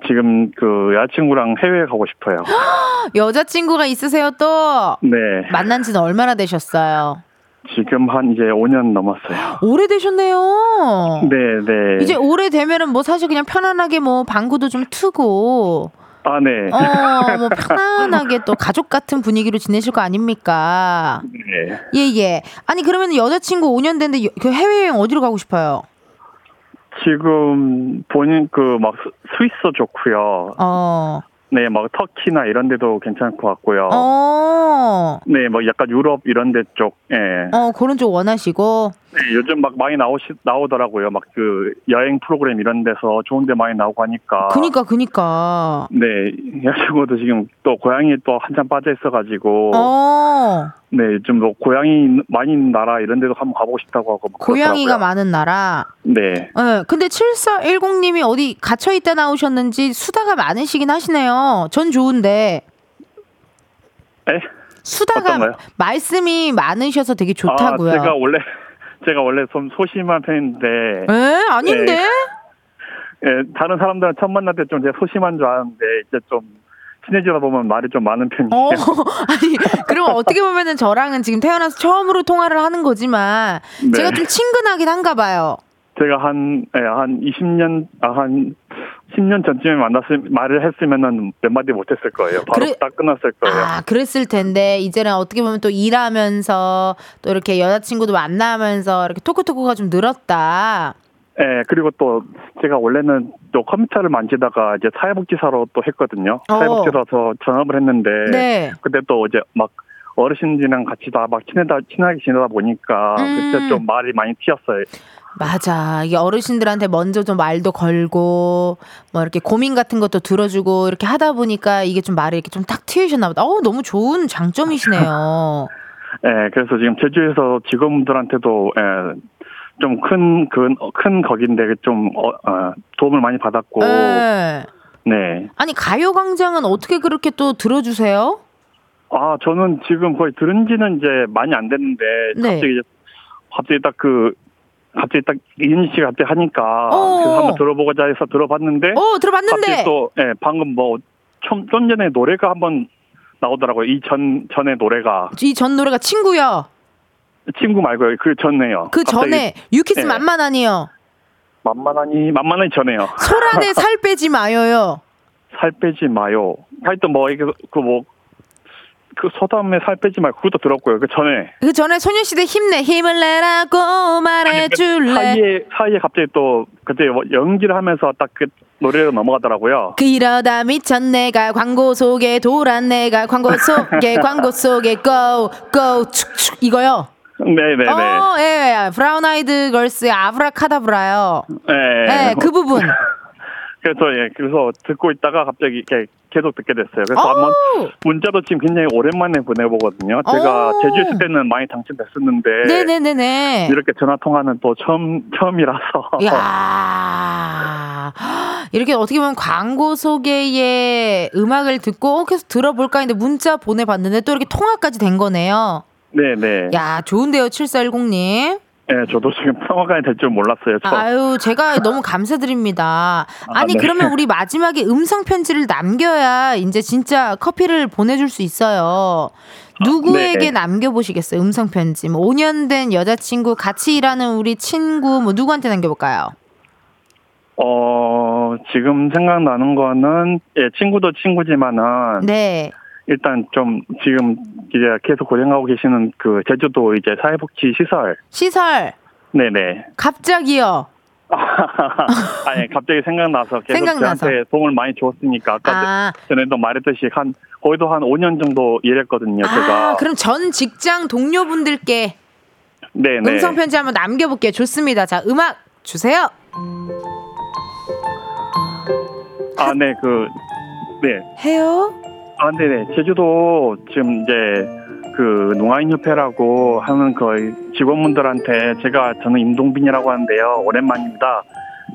지금 그 여자친구랑 해외 가고 싶어요. 여자친구가 있으세요, 또? 네. 만난 지는 얼마나 되셨어요? 지금 한 이제 5년 넘었어요. 오래되셨네요. 네, 네. 이제 오래되면은 뭐 사실 그냥 편안하게 뭐 방구도 좀 트고, 아, 네. 어, 뭐 편안하게 또 가족 같은 분위기로 지내실 거 아닙니까? 네. 예, 예. 아니, 그러면 여자친구 5년 됐는데 여- 그 해외여행 어디로 가고 싶어요? 지금 본인 그 막 스위스 좋고요. 어, 네, 막 터키나 이런 데도 괜찮을 것 같고요. 어, 네, 뭐 약간 유럽 이런 데 쪽. 예. 어, 그런 쪽 원하시고. 네, 요즘 막 많이 나오시 나오더라고요. 막 그 여행 프로그램 이런 데서 좋은 데 많이 나오고 하니까. 그니까, 그니까. 네, 여자친구도 지금 또 고향이 또 한참 빠져 있어 가지고. 어, 네, 요즘 뭐 고향이 많이 있는 나라 이런 데도 한번 가보고 싶다고 하고. 막 고양이가. 많은 나라. 네. 예, 근데 7410님이 어디 갇혀 있다 나오셨는지 수다가 많으시긴 하시네요. 전 좋은데. 에? 수다가 어떤가요? 말씀이 많으셔서 되게 좋다고요. 아, 제가 원래 제가 원래 좀 소심한 편인데. 에? 아닌데? 네. 예, 다른 사람들은 처음 만날 때 좀 제가 소심한 줄 아는데 이제 좀 친해지다 보면 말이 좀 많은 편이에요. 어, 아니, 그럼 어떻게 보면은 저랑은 지금 태어나서 처음으로 통화를 하는 거지만 네. 제가 좀 친근하긴 한가 봐요. 제가 한, 예, 한 20년, 아, 한 10년 전쯤에 만났을, 말을 했으면은 몇 마디 못했을 거예요. 바로 그래- 딱 끝났을 거예요. 아, 그랬을 텐데 이제는 어떻게 보면 또 일하면서 또 이렇게 여자친구도 만나면서 이렇게 토크토크가 좀 늘었다. 예, 그리고 또 제가 원래는 또 컴퓨터를 만지다가 이제 사회복지사로 또 했거든요. 어. 사회복지사서 전업을 했는데. 네. 그때 또 이제 막 어르신들이랑 같이 다 막 친하다, 친하게 지내다 보니까 음. 그때 좀 말이 많이 튀었어요. 맞아. 이게 어르신들한테 먼저 좀 말도 걸고, 뭐 이렇게 고민 같은 것도 들어주고, 이렇게 하다 보니까 이게 좀 말이 이렇게 좀탁 튀으셨나 보다. 어 너무 좋은 장점이시네요. 예, 그래서 지금 제주에서 직원분들한테도 예, 좀큰그큰 거긴데 좀 어, 어, 도움을 많이 받았고 네. 네. 아니, 가요광장은 어떻게 그렇게 또 들어주세요? 아 저는 지금 거의 들은 지는 이제 많이 안 됐는데 네. 갑자기 이제 갑자기 딱 그 갑자기 딱 이은희 씨가 갑자기 하니까 어. 그래서 한번 들어보고자 해서 들어봤는데 어, 들어봤는데. 갑자기 또 예, 방금 뭐좀 전에 노래가 한번 나오더라고요. 이 전 전에 노래가 이 전 노래가 친구요. 친구 말고요. 그 전에요. 그 갑자기 전에 유키스 네. 만만하니요. 만만하니 만만하니 전에요. 소란에 살 빼지 마요요. 살 빼지 마요. 하여튼 뭐 이게 그뭐 그 소담에 살 빼지 마. 그것도 들었고요. 그 전에 그 전에 소녀시대 힘내 힘을 내라고 말해줄래. 사이에 사이에 갑자기 또 그때 뭐 연기를 하면서 딱 그 노래로 넘어가더라고요. 그러다 미쳤 내가 광고 속에 돌아 내가 광고 속에 광고 속에 go go 축축 이거요. 네네네. 어, 예, 브라운 아이드 걸스의 아브라카다브라요. 네. 예, 그 부분. 그래서 예 그래서 듣고 있다가 갑자기 이렇게 계속 듣게 됐어요. 그래서 오! 한번 문자도 지금 굉장히 오랜만에 보내보거든요. 제가 오! 제주 있을 때는 많이 당첨됐었는데 네네네네. 이렇게 전화 통화는 또 처음 처음이라서. 야 이렇게 어떻게 보면 광고 소개의 음악을 듣고 어, 계속 들어볼까 했는데 문자 보내봤는데 또 이렇게 통화까지 된 거네요. 네네. 야, 좋은데요, 7410님. 네, 저도 지금 통화가 될줄 몰랐어요. 저. 아유, 제가 너무 감사드립니다. 아니, 네. 그러면 우리 마지막에 음성 편지를 남겨야 이제 진짜 커피를 보내줄 수 있어요. 누구에게 네. 남겨보시겠어요? 음성 편지. 뭐 5년 된 여자친구, 같이 일하는 우리 친구, 뭐 누구한테 남겨볼까요? 어, 지금 생각나는 거는, 예, 친구도 친구지만은, 네. 일단 좀 지금 이제 계속 고생하고 계시는 그 제주도 이제 사회복지 시설. 시설. 네네. 갑자기요. 아니 갑자기 생각나서 계속 생각나서. 저한테 도움을 많이 줬으니까 아까 아, 전에도 말했듯이 한 거의도 한 5년 정도 일했거든요. 제가 아, 그럼 전 직장 동료분들께 네, 네. 음성 편지 한번 남겨볼게요. 좋습니다. 자, 음악 주세요. 아, 네, 그 네. 해요. 아, 네, 네. 제주도 지금 이제 그 농아인 협회라고 하는 그 직원분들한테 제가 저는 임동빈이라고 하는데요. 오랜만입니다.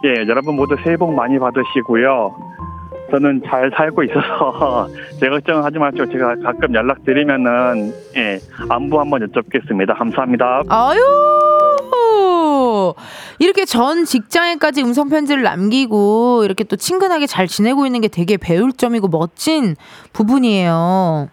예, 여러분 모두 새해 복 많이 받으시고요. 저는 잘 살고 있어서 제 걱정하지 마시고 제가 가끔 연락드리면은 예 안부 한번 여쭙겠습니다. 감사합니다. 아유. 이렇게 전 직장에까지 음성 편지를 남기고 이렇게 또 친근하게 잘 지내고 있는 게 되게 배울 점이고 멋진 부분이에요.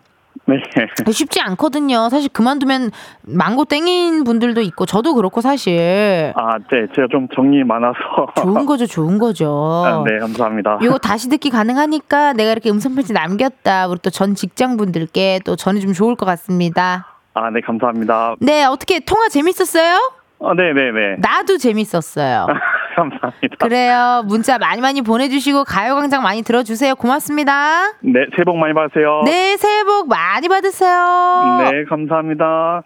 네. 쉽지 않거든요. 사실 그만두면 망고 땡인 분들도 있고 저도 그렇고 사실 아, 네. 제가 좀 정이 많아서. 좋은 거죠, 좋은 거죠. 아, 네, 감사합니다. 이거 다시 듣기 가능하니까 내가 이렇게 음성 편지 남겼다. 우리 또 전 직장 분들께 또 전해주면 좋을 것 같습니다. 아, 네, 감사합니다. 네, 어떻게 통화 재밌었어요? 아, 네, 네, 네. 나도 재밌었어요. 감사합니다. 그래요. 문자 많이 많이 보내주시고 가요광장 많이 들어주세요. 고맙습니다. 네, 새해 복 많이 받으세요. 네, 새해 복 많이 받으세요. 네, 감사합니다.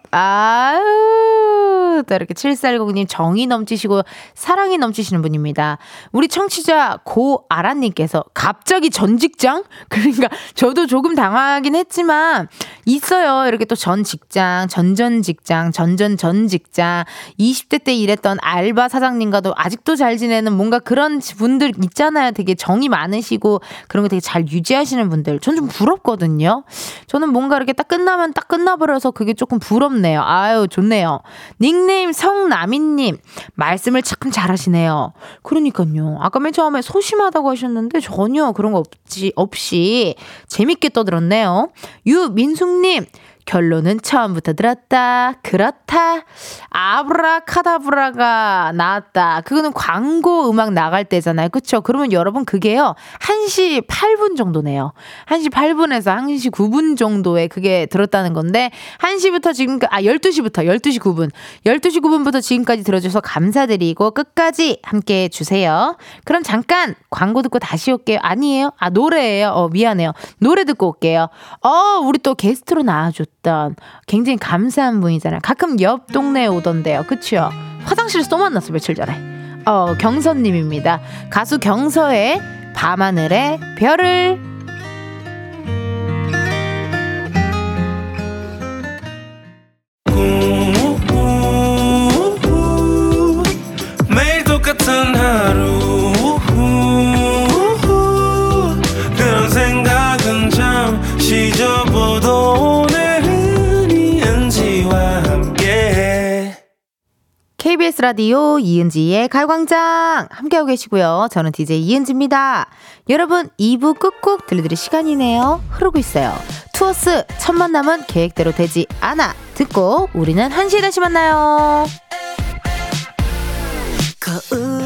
아유, 또 이렇게 7410님 정이 넘치시고 사랑이 넘치시는 분입니다. 우리 청취자 고아란님께서 갑자기 전 직장? 그러니까 저도 조금 당황하긴 했지만 있어요. 이렇게 또 전 직장, 전전 직장, 전전 전 직장, 20대 때 일했던 알바 사장님과도 아직도 잘 지내는 뭔가 그런 분들 있잖아요. 되게 정이 많으시고 그런 거 되게 잘 유지하시는 분들. 전 좀 부럽거든요. 저는 뭔가 이렇게 딱 끝나면 딱 끝나버려서 그게 조금 부럽네요. 아유, 좋네요. 닉네임 성나미님, 말씀을 참 잘하시네요. 그러니까요. 아까 맨 처음에 소심하다고 하셨는데 전혀 그런 거 없지, 없이 재밌게 떠들었네요. 유민숙님, 결론은 처음부터 들었다. 그렇다. 아브라카다브라가 나왔다. 그거는 광고 음악 나갈 때잖아요. 그쵸? 그러면 여러분 그게요. 1시 8분 정도네요. 1시 8분에서 1시 9분 정도에 그게 들었다는 건데 1시부터 지금 아 12시부터 12시 9분. 12시 9분부터 지금까지 들어줘서 감사드리고 끝까지 함께 해 주세요. 그럼 잠깐 광고 듣고 다시 올게요. 아니에요? 아 노래예요. 어 미안해요. 노래 듣고 올게요. 어 우리 또 게스트로 나와줬 던 굉장히 감사한 분이잖아요. 가끔 옆 동네에 오던데요. 그쵸? 화장실에서 또 만났어 며칠 전에. 어 경서님입니다. 가수 경서의 밤하늘의 별을 매일 똑같은 하루 KBS 라디오 이은지의 가요광장 함께하고 계시고요. 저는 DJ 이은지입니다. 여러분 2부 끝곡 들려드릴 시간이네요. 흐르고 있어요. 투어스 첫 만남은 계획대로 되지 않아. 듣고 우리는 1시에 다시 만나요. 너의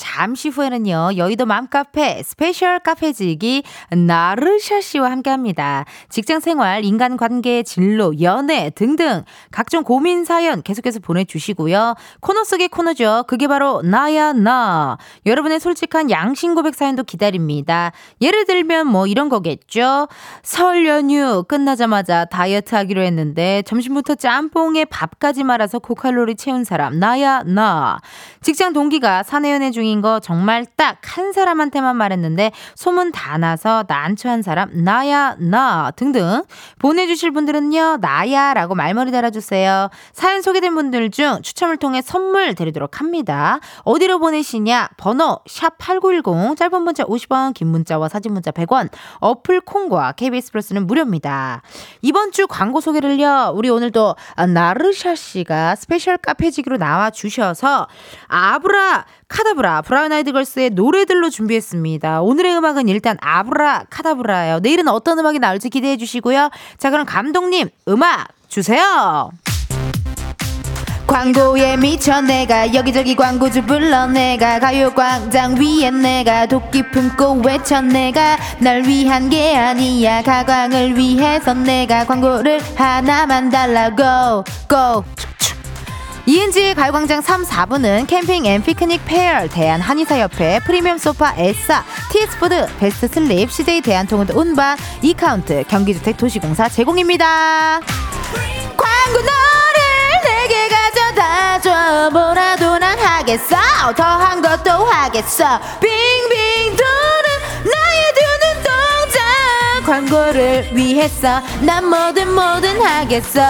잠시 후에는요, 여의도 맘카페 special 카페지기 나르샤 씨와 함께 합니다. 직장 생활, 인간 관계, 진로, 연애 등등 각종 고민 사연 계속해서 보내주시고요. 코너 속의 코너죠. 그게 바로 나야, 나. 여러분의 솔직한 양심 고백 사연도 기다립니다. 예를 들면 뭐 이런 거겠죠. 설 연휴 끝나자마자 다이어트 하기로 했는데 점심부터 짬뽕에 밥까지 말아서 고칼로리 채운 사람, 나야, 나. 직장 동기가 사내연애 중인 거 정말 딱 한 사람한테만 말했는데 소문 다 나서 난처한 사람 나야 나 등등 보내주실 분들은요 나야라고 말머리 달아주세요. 사연 소개된 분들 중 추첨을 통해 선물 드리도록 합니다. 어디로 보내시냐 번호 샵 #8910 짧은 문자 50원, 긴 문자와 사진 문자 100원 어플 콩과 KBS 플러스는 무료입니다. 이번 주 광고 소개를요 우리 오늘 또 나르샤 씨가 special 카페지기로 나와 주셔서 아브라 카다브라 브라운 아이드 걸스의 노래들로 준비했습니다. 오늘의 음악은 일단 Abracadabra예요. 내일은 어떤 음악이 나올지 기대해 주시고요. 자 그럼 감독님 음악 주세요. 광고에 미쳐 내가 여기저기 광고주 불러 내가 가요광장 위에 내가 도끼 품고 외쳐 내가 널 위한 게 아니야 가광을 위해서 내가 광고를 하나만 달라고 고 이은지의 가요광장 3, 4부는 캠핑 앤 피크닉 페어 대한 한의사협회 프리미엄 소파 에싸 TS푸드 베스트 슬립 CJ 대한통운 운반 이카운트 경기주택 도시공사 제공입니다. 광고 너를 내게 가져다 줘. 뭐라도 난 하겠어. 더한 것도 하겠어. 빙빙 도는 나의 두 눈동자 광고를 위해서 난 뭐든 뭐든 하겠어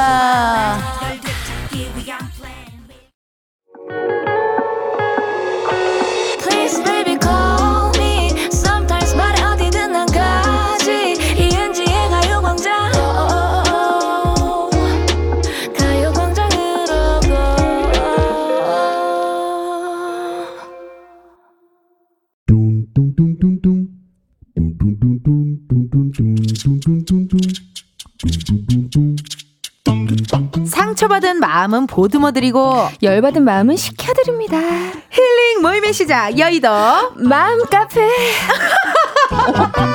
상처받은 마음은 보듬어드리고 열받은 마음은 식혀드립니다. 힐링 모임의 시작 여의도 맘 카페.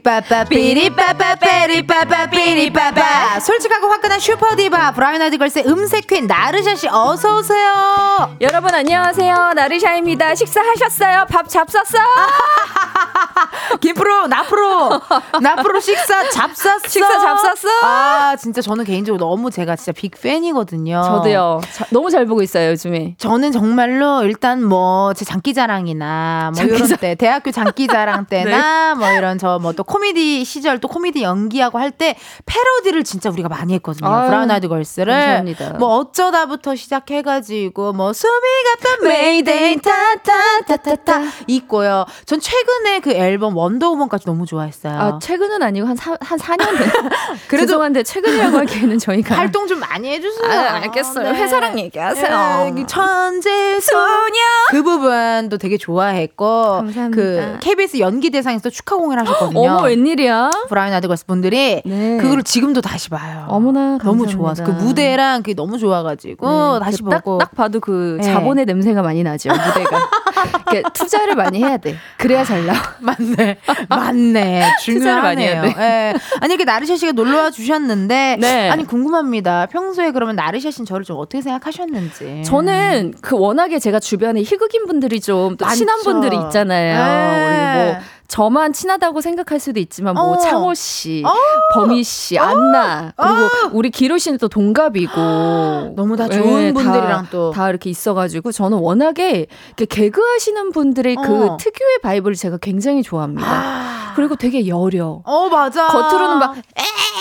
삐리빠빠 삐리빠빠 삐리빠빠 삐리빠빠 솔직하고 화끈한 슈퍼디바 브라운 아이드 걸스의 음색 queen 나르샤씨 어서오세요 여러분 안녕하세요. 나르샤입니다. 식사하셨어요? 밥 잡쌌어? 김프로 나프로 나프로 식사 잡쌌어 식사 잡쌌어? 아 진짜 저는 개인적으로 너무 제가 진짜 big fan이거든요 저도요. 자, 너무 잘 보고 있어요 요즘에. 저는 정말로 일단 뭐 제 장기자랑이나 뭐 이런 때 대학교 장기자랑 때나 뭐 이런 저 뭐 또 코미디 시절 또 코미디 연기하고 할 때 패러디를 진짜 우리가 많이 했거든요. 아유, 브라운 아이드 걸스를 감사합니다. 뭐 어쩌다부터 시작해가지고 뭐 수미 같은 메이데이 타타타타타 있고요. 전 최근에 그 앨범 원더우먼까지 너무 좋아했어요. 아 최근은 아니고 한, 사, 한 4년 된. 그래도- 죄송한데 최근이라고 하기에는 저희가 활동 좀 많이 해주세요. 아, 알겠어요. 회사랑 얘기하세요. 네, 천재 소녀 그 부분도 되게 좋아했고 감사합니다. 그 KBS 연기 대상에서 축하 공연 하셨거든요. 어머 웬일이야? 브라운 아드걸스 분들이 네. 그거를 지금도 다시 봐요. 어머나 너무 감사합니다. 좋아서 그 무대랑 그게 너무 좋아가지고 네, 다시 그 딱, 보고 딱 봐도 그 네. 자본의 냄새가 많이 나죠 무대가. 이렇게 투자를 많이 해야 돼. 그래야 잘 나와. 맞네, 맞네, 투자를 많이. 해야 예. 아니 이렇게 나르샤 씨가 놀러 와 주셨는데, 네. 아니 궁금합니다. 평소에 그러면 나르샤 씨는 저를 좀 어떻게 생각하셨는지. 저는 그 워낙에 제가 주변에 희극인 분들이 좀 또. 친한 분들이 있잖아요. 네. 우리 뭐 저만 친하다고 생각할 수도 있지만 뭐 어. 창호 씨, 어. 범희 씨, 안나 그리고 우리 기로 씨는 또 동갑이고 너무 다 좋은 네, 분들이랑 다, 또. 다 이렇게 있어가지고 저는 워낙에 이렇게 개그 하시는 분들의 어. 그 특유의 vibe를 제가 굉장히 좋아합니다. 아. 그리고 되게 여려. 어 맞아. 겉으로는 막, 에,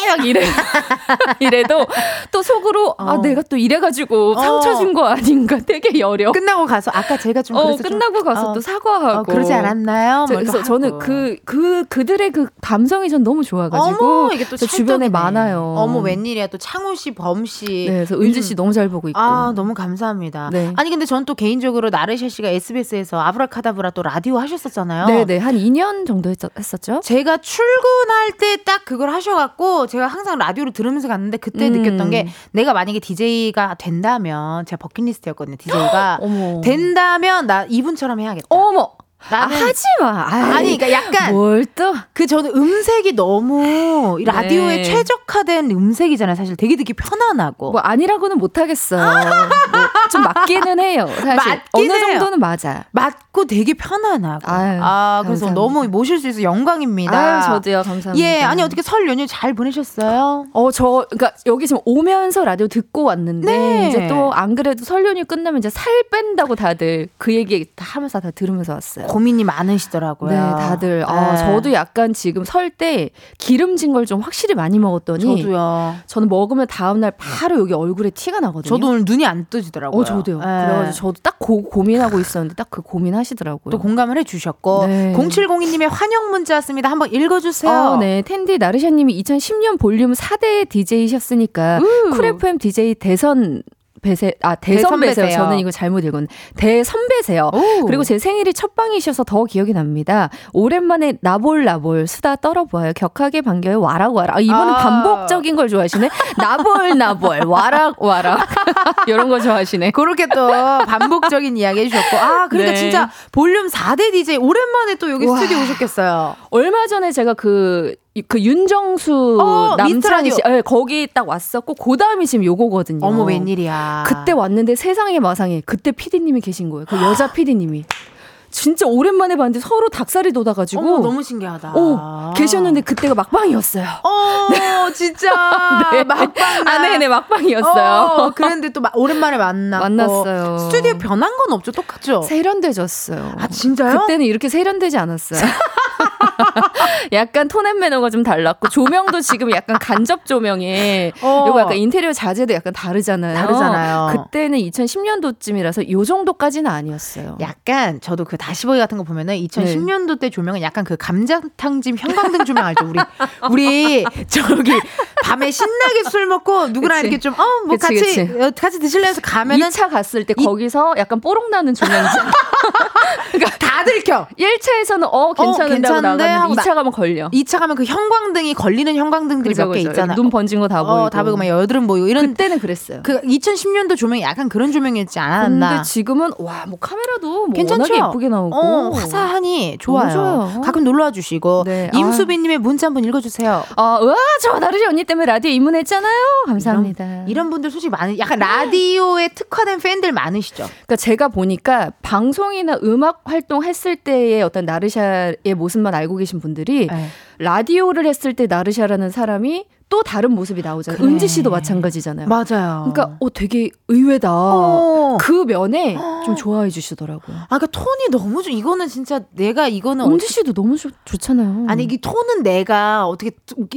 막 이래. 이래도 또 속으로, 아, 어. 내가 또 이래가지고 어. 상처 준 거 아닌가 되게 여려. 끝나고 가서 아까 제가 좀 어, 그래서 좀- 끝나고 가서 어, 또 사과하고. 어, 그러지 않았나요? 저, 뭐 그래서 저는 하고. 그, 그, 그 들의 그 감성이 전 너무 좋아가지고. 어머 이게 또저 주변에. 많아요. 어머 웬일이야 또 창우 씨, 범 씨. 네, 그래서 은지 씨 너무 잘 보고 있고. 아 너무 감사합니다. 네. 아니 근데 전 또 개인적으로 나르샤 씨가 SBS에서 아브라카다브라 또 라디오 하셨었잖아요. 네네. 한 2년 정도 했, 했었죠? 제가 출근할 때 딱 그걸 하셔갖고 제가 항상 라디오를 들으면서 갔는데 그때 음. 느꼈던 게 내가 만약에 DJ가 된다면 제가 버킷리스트였거든요. DJ가. 된다면 나 이분처럼 해야겠다. 어머! 아, 나는 하지 마. 아이, 아니 그러니까 약간 뭘 또. 그 저는 음색이 너무 이 라디오에 네. 최적화된 음색이잖아요. 사실 되게 듣기 편안하고. 뭐 아니라고는 못 하겠어. 뭐좀 맞기는 해요. 사실 맞긴 어느. 정도는 맞아. 맑고 되게 편안하고. 아유, 아, 그래서 감사합니다. 너무 모실 수 있어서 영광입니다. 아유, 저도요. 감사합니다. 예, 아니 어떻게 설 연휴 잘 보내셨어요? 어, 저, 그니까, 여기 지금 오면서 라디오 듣고 왔는데, 네. 이제 또 안 그래도 설 연휴 끝나면 이제 살 뺀다고 다들 그 얘기 다 하면서 다 들으면서 왔어요. 고민이 많으시더라고요. 네, 다들. 아, 네. 저도 약간 지금 설 때 기름진 걸 좀 확실히 많이 먹었더니, 저도요. 저는 먹으면 다음 날 바로 여기 얼굴에 티가 나거든요. 저도 오늘 눈이 안 뜨지더라고요. 어, 저도요. 네. 그래가지고 저도 딱 고, 고민하고 있었는데 딱 그 고민하시더라고요. 또 공감을 해주셨고 네. 0702님의 환영 문자 왔습니다. 한번 읽어주세요. 어, 네. 텐디 나르샤님이 2010년 볼륨 4대 DJ셨으니까 쿨 FM DJ 대선 배세 아 대선배세요. 대선배세요. 저는 이거 잘못 읽은 대선배세요. 오. 그리고 제 생일이 첫 방이셔서 더 기억이 납니다. 오랜만에 나불 나불 수다 떨어보아요. 격하게 반겨요. 와락 와락. 아, 이분은 아. 반복적인 걸 좋아하시네. 나불 나불 와락 와락 이런 거 좋아하시네. 그렇게 또 반복적인 이야기 해주셨고 아 그러니까 네. 진짜 볼륨 4대 DJ 오랜만에 또 여기 와. 스튜디오 오셨겠어요. 얼마 전에 제가 그, 그 윤정수 어, 남창희. 씨, 예, 거기 딱 왔었고, 그 다음이 지금 요거거든요. 어머 웬일이야. 그때 왔는데 세상에 마상에 그때 피디님이 계신 거예요. 그 여자 피디님이. 진짜 오랜만에 봤는데 서로 닭살이 돋아가지고. 어머 너무 신기하다. 어, 계셨는데 그때가 막방이었어요. 어 진짜 네. 막방 아, 네네, 막방이었어요. 어, 그랬는데 또 마- 오랜만에 만났고 만났어요. 스튜디오 변한 건 없죠 똑같죠? 세련돼졌어요. 아 진짜요? 그때는 이렇게 세련되지 않았어요. 약간 톤앤 매너가 좀 달랐고 조명도 지금 약간 간접 조명에 어. 이거 약간 인테리어 자재도 약간 다르잖아요. 다르잖아요. 그때는 2010년도쯤이라서 요 정도까지는 아니었어요. 약간 저도 그 다시 보기 같은 거 보면은 2010년도 때 조명은 약간 그 감자탕집 형광등 조명 알죠? 우리 우리 저기 밤에 신나게 술 먹고 누구랑 그치. 이렇게 좀 어 뭐 같이 그치. 어, 같이 드실래 해서 가면은 2차 갔을 때 거기서 약간 뽀록 나는 조명이죠. 다들 켜. 1차에서는 어 괜찮은데 하 나- 2차 가면 걸려. 2차 가면 그 형광등이 걸리는 형광등들이 몇개 그죠. 있잖아요. 눈 번진 거다 보이고. 어, 다 보이고 막 여드름 보이고 이런 그때는 그랬어요. 그 2010년도 조명이 약간 그런 조명이었지 않았나. 근데 지금은 와 뭐 카메라도 뭐 괜찮죠? 예쁘게 나오고 어, 화사하니 좋아요. 너무 좋아요. 가끔 놀러 와 주시고 네, 임수빈 님의 문자 한번 읽어 주세요. 아, 우와, 저 나르시 언니 때문에 라디오 입문했잖아요. 감사합니다. 이런, 이런 분들 솔직히 많은 약간 라디오에 특화된 팬들 많으시죠. 그러니까 제가 보니까 방송이나 음악 활동 했을 때의 어떤 나르샤의 모습만 알고 계신 분들이 네. 라디오를 했을 때 나르샤라는 사람이 또 다른 모습이 나오잖아요. 그래. 은지 씨도 마찬가지잖아요. 맞아요. 그러니까 어 되게 의외다. 어. 그 면에 좀 좋아해 주시더라고요. 아, 그러니까 톤이 너무 좋. 이거는 진짜 내가 이거는 은지 씨도 너무 좋, 좋잖아요. 아니 이 톤은 내가 어떻게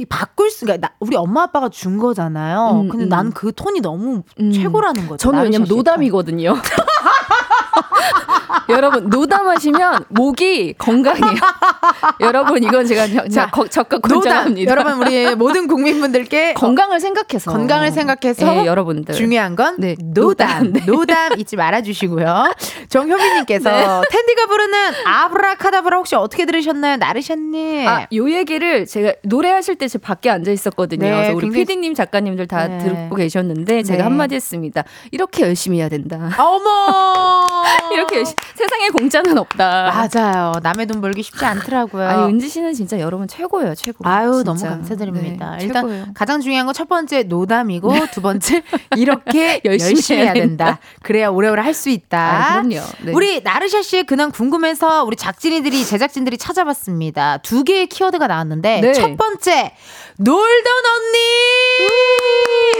바꿀 수가 나, 우리 엄마 아빠가 준 거잖아요. 음, 근데 음. 난그 톤이 너무 음. 최고라는 거죠. 저는 왜냐면. 노담이거든요. 여러분 노담하시면 목이 건강해요. 여러분 이건 제가 저- 자, 저- 적극 노담. 권장합니다. 여러분 우리 모든 국민분들께 건강을 생각해서 건강을 생각해서 예, 여러분들 중요한 건 네, 노담. 노담. 노담 잊지 말아주시고요. 정효빈님께서 네. 텐디가 부르는 아브라카다브라 혹시 어떻게 들으셨나요? 나르샤님. 아, 요 얘기를 제가 노래하실 때 제가 밖에 앉아 있었거든요. 네, 그래서 우리 굉장히- PD님, 작가님들 다 네. 듣고 계셨는데 제가 네. 한마디 했습니다. 이렇게 열심히 해야 된다. 어머. 이렇게 열심히, 세상에 공짜는 없다. 맞아요. 남의 돈 벌기 쉽지 않더라고요. 아니 은지 씨는 진짜 여러분 최고예요, 최고. 아유 진짜. 너무 감사드립니다. 네, 일단 최고예요. 가장 중요한 건 첫 번째 노담이고 두 번째 이렇게 열심히, 열심히 해야 해야 된다. 그래야 오래오래 할 수 있다. 아, 그럼요. 네. 우리 나르샤 씨의 근황 궁금해서 우리 작진이들이 제작진들이 찾아봤습니다. 두 개의 키워드가 나왔는데 네. 첫 번째 놀던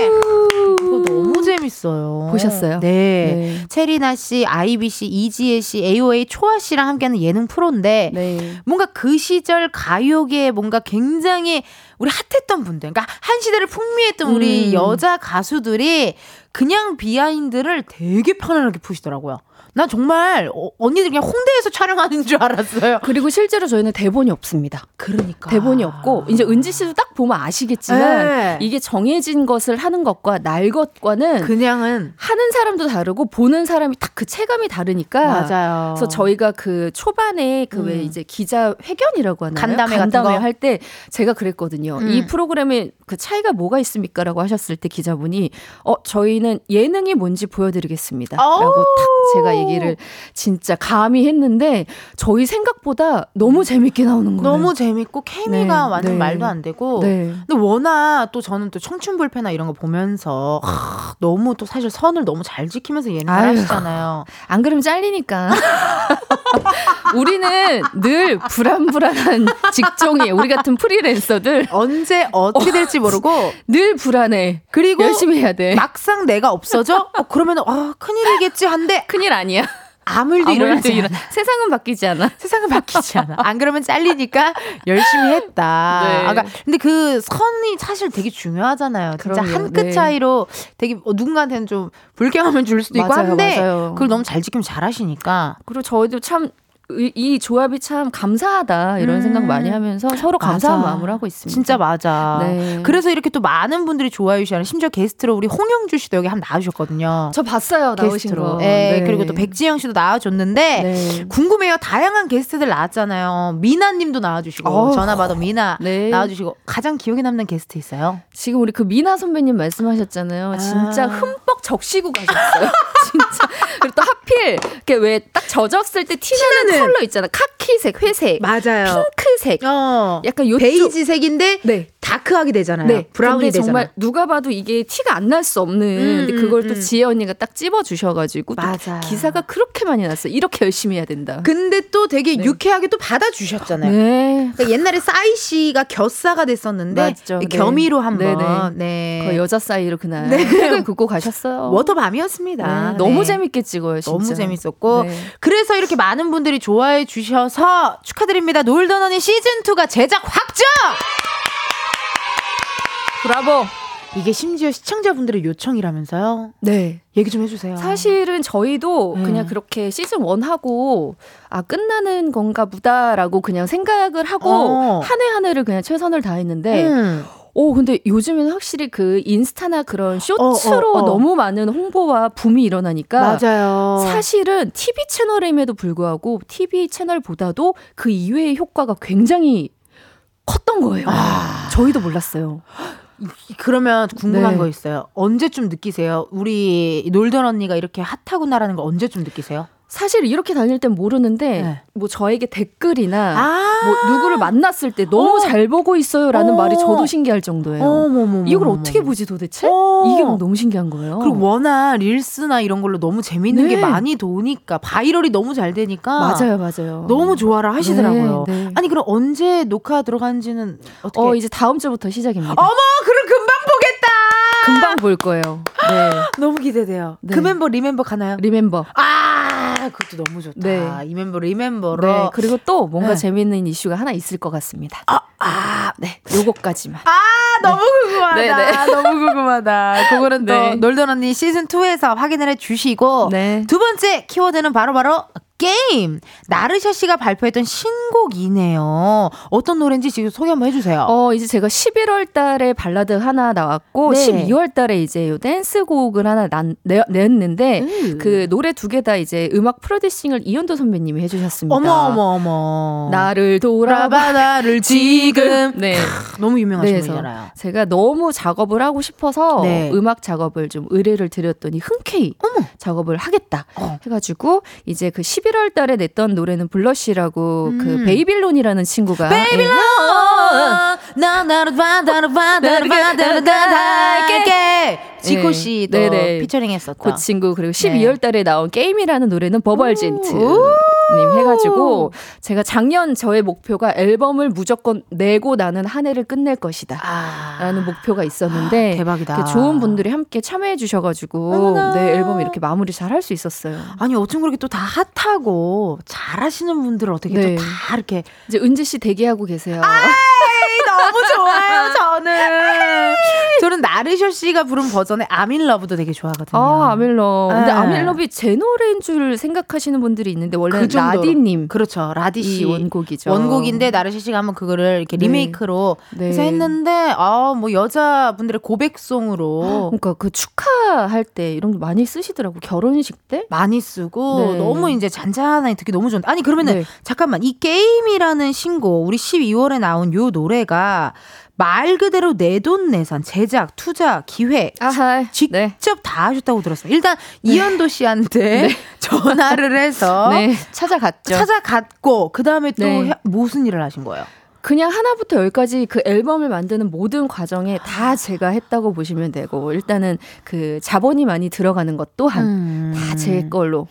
언니. 너무 재밌어요. 보셨어요? 네. 네. 체리나 씨, 아이비 씨, 이지혜 씨, AOA 초아 씨랑 함께하는 예능 프로인데 네. 뭔가 그 시절 가요계에 뭔가 굉장히 우리 핫했던 분들, 그러니까 한 시대를 풍미했던 우리 음. 여자 가수들이 그냥 비하인드를 되게 편안하게 푸시더라고요. 난 정말 어, 언니들 그냥 홍대에서 촬영하는 줄 알았어요. 그리고 실제로 저희는 대본이 없습니다. 그러니까 대본이 없고 이제 은지 씨도 딱 보면 아시겠지만 네. 이게 정해진 것을 하는 것과 날 것과는 그냥은 하는 사람도 다르고 보는 사람이 딱 그 체감이 다르니까 맞아요. 그래서 저희가 그 초반에 그왜 음. 이제 기자 회견이라고 하나요? 간담회 거? 할때 제가 그랬거든요. 음. 이 프로그램에 그 차이가 뭐가 있습니까라고 하셨을 때 기자분이 어 저희는 예능이 뭔지 보여드리겠습니다. 라고 탁 제가 얘기를 진짜 감히 했는데 저희 생각보다 너무 재밌게 나오는 거예요. 너무 재밌고 케미가 네, 완전 네. 말도 안 되고 네. 근데 워낙 또 저는 또 청춘 불패나 이런 거 보면서 하, 너무 또 사실 선을 너무 잘 지키면서 예능을 아유. 하시잖아요. 안 그러면 잘리니까. 우리는 늘 불안불안한 직종이에요. 우리 같은 프리랜서들 언제 어떻게 될지 모르고 늘 불안해. 그리고 열심히 해야 돼. 막상 내가 없어져? 어, 그러면 아 큰일이겠지 한데 큰일 아니 야. 아무 일도 일어나지. 일어나. 세상은 바뀌지 않아. 세상은 바뀌지 않아. 안 그러면 잘리니까 열심히 했다. 네. 아, 그러니까 근데 그 선이 사실 되게 중요하잖아요. 진짜 그럼요. 한끗 네. 차이로 되게 어, 누군가한테는 좀 불쾌함을 줄 수도 있고 맞아요, 한데 맞아요. 그걸 너무 잘 지키면 잘하시니까. 그리고 저희도 참 이, 이 조합이 참 감사하다 이런 음. 생각 많이 하면서 서로 감사한 맞아. 마음을 하고 있습니다. 진짜 맞아. 네. 그래서 이렇게 또 많은 분들이 좋아해 주시는 심지어 게스트로 우리 홍영주 씨도 여기 한번 나와주셨거든요. 저 봤어요 나오신 게스트로. 거. 네, 그리고 또 백지영 씨도 나와줬는데 네. 궁금해요. 다양한 게스트들 나왔잖아요. 미나님도 나와주시고 어우. 전화 받아 미나 네. 나와주시고 가장 기억에 남는 게스트 있어요? 지금 우리 그 미나 선배님 말씀하셨잖아요. 진짜 아. 흠뻑 적시고 가셨어요. 진짜. 그리고 또 하필 이렇게 왜 딱 젖었을 때 티나는. 컬러 있잖아. 카키색, 회색, 맞아요. 핑크색. 어. 약간 요쪽 베이지색인데 네. dark하게 되잖아요. 네, brown이 근데 되잖아. 정말 누가 봐도 이게 티가 안 날 수 없는. 근데 음, 그걸 음, 또 음. 지혜 언니가 딱 찝어 주셔 가지고 또 맞아. 기사가 그렇게 많이 났어요. 이렇게 열심히 해야 된다. 근데 또 되게 네. 유쾌하게 또 받아 주셨잖아요. 네. 그러니까 옛날에 싸이 씨가 겨싸가 됐었는데 맞죠. 네. 겸의로 한번 네네. 네. 그 여자 사이로 그날 네. 획을 긋고 가셨어요. 워터밤이었습니다. 네, 너무 네. 재밌게 찍어요, 진짜. 너무 재밌었고 네. 그래서 이렇게 많은 분들이 좋아해 주셔서 축하드립니다. 놀던 언니 시즌 2가 제작 확정. 브라보. 이게 심지어 시청자분들의 요청이라면서요. 네. 얘기 좀 해주세요. 사실은 저희도 네. 그냥 그렇게 시즌 1 하고 아 끝나는 건가 보다라고 그냥 생각을 하고 어. 한해 한 해를 그냥 최선을 다했는데 음. 오 근데 요즘에는 확실히 그 인스타나 그런 쇼츠로 어, 어, 어. 너무 많은 홍보와 붐이 일어나니까 맞아요. 사실은 TV 채널임에도 불구하고 TV 채널보다도 그 이외의 효과가 굉장히 컸던 거예요. 아. 저희도 몰랐어요. 그러면 궁금한 네. 거 있어요. 언제쯤 느끼세요? 우리 놀던 언니가 이렇게 핫하구나라는 거 언제쯤 느끼세요? 사실 이렇게 다닐 땐 모르는데 네. 뭐 저에게 댓글이나 아, 뭐 누구를 만났을 때 너무 어. 잘 보고 있어요라는 어. 말이 저도 신기할 정도예요. 어머머머. 이걸 어떻게 보지 도대체? 어. 이게 막 너무 신기한 거예요. 그리고 워낙 릴스나 이런 걸로 너무 재밌는 네. 게 많이 도니까 viral이 너무 잘 되니까 맞아요, 맞아요. 너무 좋아라 하시더라고요. 네, 네. 아니 그럼 언제 녹화 들어간지는 어떻게? 어 이제 다음 주부터 시작입니다. 어머 그럼 금방 보겠다. 금방 볼 거예요. 네. 너무 기대돼요. 네. 그 멤버 remember 가나요? remember. 아 그것도 너무 좋다. 네. 이 멤버 remember로. 네. 그리고 또 뭔가 네. 재밌는 이슈가 하나 있을 것 같습니다. 아, 아, 네. 요거까지만. 아 너무 궁금하다. 네, 네. 너무 궁금하다. 그거는 또 네. 놀던 언니 시즌 2에서 확인을 해 주시고 네. 두 번째 키워드는 바로 바로 게임. 나르샤 씨가 발표했던 신곡이네요. 어떤 노래인지 지금 소개 한번 해주세요. 어, 이제 제가 11월 달에 발라드 하나 나왔고, 네. 12월 달에 이제 요 댄스곡을 하나 난, 내, 냈는데, 음. 그 노래 두 개 다 이제 음악 producing을 이현도 선배님이 해주셨습니다. 어머 어머 어머. 나를 돌아봐. 나를 지금. 네. 너무 유명하신 네, 분이잖아요. 제가 너무 작업을 하고 싶어서 네. 음악 작업을 좀 의뢰를 드렸더니 흔쾌히 작업을 하겠다 어. 해가지고 이제 그 11월 달에 냈던 노래는 Blush라고 음. 그 베이빌론이라는 친구가 베이빌론 나 나를 봐 나를 봐 나를 봐 나를 봐 달게 지코 네. 씨도 네네. 피처링 했었다. 그 친구 그리고 12월 달에 나온 게임이라는 노래는 버벌진트 네. 오. 님 해가지고 제가 작년 저의 목표가 앨범을 무조건 내고 나는 한 해를 끝낼 것이다. 아. 라는 목표가 있었는데 대박이다. 이렇게 좋은 분들이 함께 참여해 주셔가지고. 네 앨범 이렇게 마무리 잘 할 수 있었어요. 아니 어쩜 그렇게 또 다 핫하고 잘하시는 분들을 어떻게 네. 또다 이렇게 이제 은지 씨 대기하고 계세요. 에이, 너무 좋아요 저는 저는 나르셔 씨가 부른 버전의 아민 러브도 되게 좋아하거든요. 아 아밀러. 근데 네. 아밀러비 제 노래인 줄 생각하시는 분들이 있는데 원래 그. 라디님 그렇죠 라디 씨이 원곡이죠. 원곡인데 나르셔 씨가 한번 그거를 이렇게 네. 리메이크로 네. 해서 했는데 아뭐 여자분들의 고백송으로 그러니까 그 축하할 때 이런 거 많이 쓰시더라고 결혼식 때. 많이 쓰고 네. 너무 이제 잔잔하게 듣기 너무 좋은데 아니 그러면은 네. 잠깐만 이 게임이라는 신곡 우리 12월에 나온 요 노래가 말 그대로 내돈내산 제작 투자 기획 아하. 직접 네. 다 하셨다고 들었어요. 일단 이현도 씨한테 전화를 해서 네. 찾아갔죠. 찾아갔고 그 다음에 또 네. 해- 무슨 일을 하신 거예요? 그냥 하나부터 열까지 그 앨범을 만드는 모든 과정에 다 제가 했다고 보시면 되고 일단은 그 자본이 많이 들어가는 것 또한 음. 다제 걸로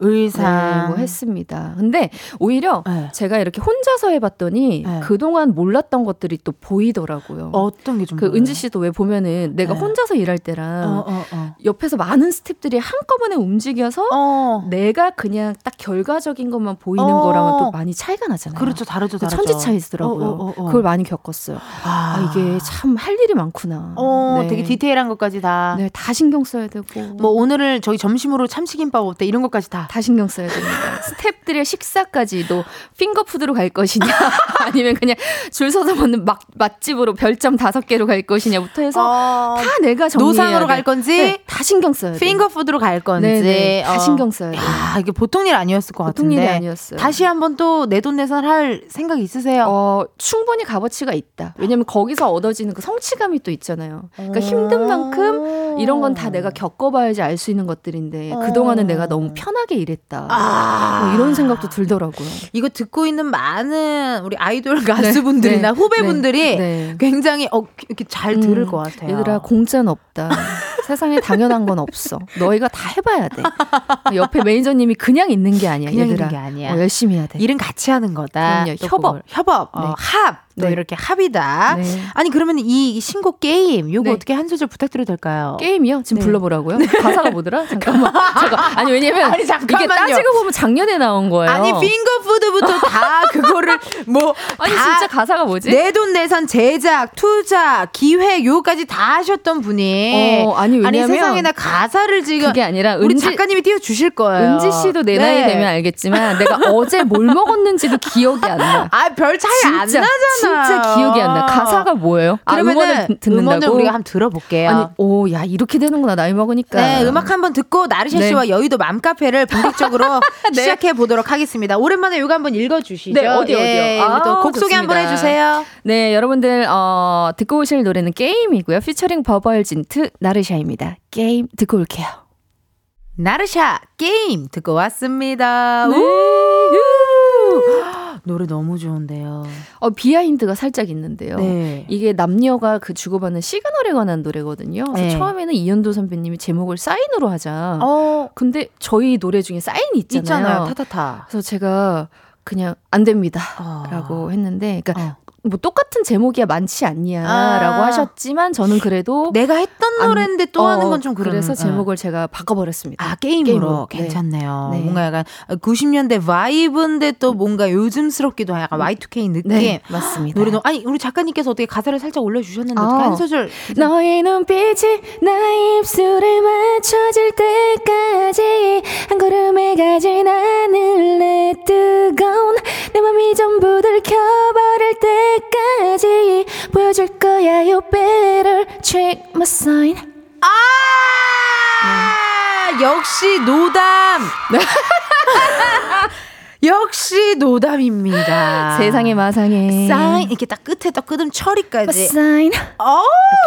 의상. 네, 뭐 했습니다. 근데 오히려 네. 제가 이렇게 혼자서 해봤더니 네. 그동안 몰랐던 것들이 또 보이더라고요. 어떤 게 좀. 그 은지 씨도 왜 보면은 내가 네. 혼자서 일할 때랑 어, 어, 어. 옆에서 많은 스탭들이 한꺼번에 움직여서 어. 내가 그냥 딱 결과적인 것만 보이는 어. 거랑은 또 많이 차이가 나잖아요. 그렇죠. 다르죠, 그 다르죠. 천지 차이더라고요. 어, 어, 어, 어. 그걸 많이 겪었어요. 아, 이게 참 할 일이 많구나. 어, 네. 되게 디테일한 것까지 다. 네, 다 신경 써야 되고. 뭐 오늘을 저희 점심으로 참치김밥 어때 이런 것까지 다. 다 신경 써야 됩니다. 스탭들의 식사까지도 핑거푸드로 갈 것이냐, 아니면 그냥 줄 서서 먹는 막, 맛집으로 별점 다섯 개로 갈 것이냐부터 해서 어, 다 내가 정리해야 노상으로 돼. 갈 건지 네, 다 신경 써야 돼. 핑거푸드로 갈 건지 네, 네, 다 어. 신경 써야 돼. 야, 이게 보통 일 아니었을 것 보통 같은데. 일이 아니었어요. 다시 한번 또 내 돈 내산 할 생각 있으세요? 어, 충분히 값어치가 있다. 왜냐면 거기서 얻어지는 그 성취감이 또 있잖아요. 그러니까 힘든 만큼 이런 건 다 내가 겪어봐야지 알 수 있는 것들인데 어. 그동안은 내가 너무 편하게 일했다. 아. 뭐 이런 생각도 들더라고요. 이거 듣고 있는 많은 우리 아이돌 가수분들이나 네. 후배분들이 네. 굉장히 어, 이렇게 잘 들을 음, 것 같아요. 얘들아 공짜는 없다. 세상에 당연한 건 없어. 너희가 다 해봐야 돼. 옆에 매니저님이 그냥 있는 게 아니야. 그냥 얘들아 있는 게 아니야. 어, 열심히 해야 돼. 일은 같이 하는 거다. 그럼요. 또 협업. 협업, 어, 네. 합. 또 네. 이렇게 합이다. 네. 아니 그러면 이 신곡 게임 요거 네. 어떻게 한 소절 부탁드려도 될까요? 게임이요? 지금 네. 불러보라고요? 가사가 뭐더라? 잠깐만. 잠깐. 아니 왜냐면 아니, 이게. 따지고 보면 작년에 나온 거예요. 아니 핑거푸드부터 다 그거를 뭐 아니 다 진짜 가사가 뭐지? 내 돈 내산 제작 투자 기획 요까지 다 하셨던 분이 어, 아니, 왜냐면 세상에나 가사를 지금 그게 아니라 우리 은지 작가님이 띄워 주실 거예요. 은지 씨도 내 네. 나이 되면 알겠지만 내가 어제 뭘 먹었는지도 기억이 안 나. 아 별 차이 안 진짜, 나잖아. 진짜 기억이 안 나. 가사가 뭐예요? 아, 그러면은 음원을? 음원을 우리가 한번 들어볼게요. 아니, 오, 야 이렇게 되는구나 나이 먹으니까. 네, 음악 한번 듣고 나르샤 네. 씨와 여의도 맘카페를 본격적으로 네. 시작해 보도록 하겠습니다. 오랜만에 이거 한번 읽어주시죠. 네, 어디, 어디요? 예, 아, 또 곡 소개 한번. 해주세요. 네, 여러분들 어, 듣고 오실 노래는 게임이고요. 피처링 버벌진트 나르샤입니다. 게임 듣고 올게요. 나르샤 게임 듣고 왔습니다. 네. 우! 노래 너무 좋은데요. 어, behind가 살짝 있는데요. 네. 이게 남녀가 그 주고받는 시그널에 관한 노래거든요. 그래서 네. 처음에는 이현도 선배님이 제목을 사인으로 하자. 어, 근데 저희 노래 중에 사인이 있잖아요. 있잖아요. 타타타. 그래서 제가 그냥 안 됩니다. 어. 라고 했는데, 그러니까 어. 뭐 똑같은 제목이야 많지 않냐라고 아. 하셨지만 저는 그래도 내가 했던 안- 노래인데 또 어, 하는 건 좀 그런. 그래서 어. 제목을 제가 바꿔버렸습니다. 아 게임으로, 게임으로. 네. 괜찮네요. 네. 뭔가 약간 90년대 바이브인데 또 뭔가 요즘스럽기도 한 약간 Y2K 느낌. 네, 맞습니다. 노래 너 아니 우리 작가님께서 어떻게 가사를 살짝 올려주셨는데 아. 한 소절 너의 눈빛이 나의 입술에 맞춰질 때까지 한 걸음에 가진 않을래 뜨거운 내 맘이 전부 들켜버릴 때 까지 보여줄 거야 You better check my sign 아 역시 노담. 역시 노담입니다. 세상의 마상에 사인 이렇게 딱 끝에 딱 my 처리까지. sign 어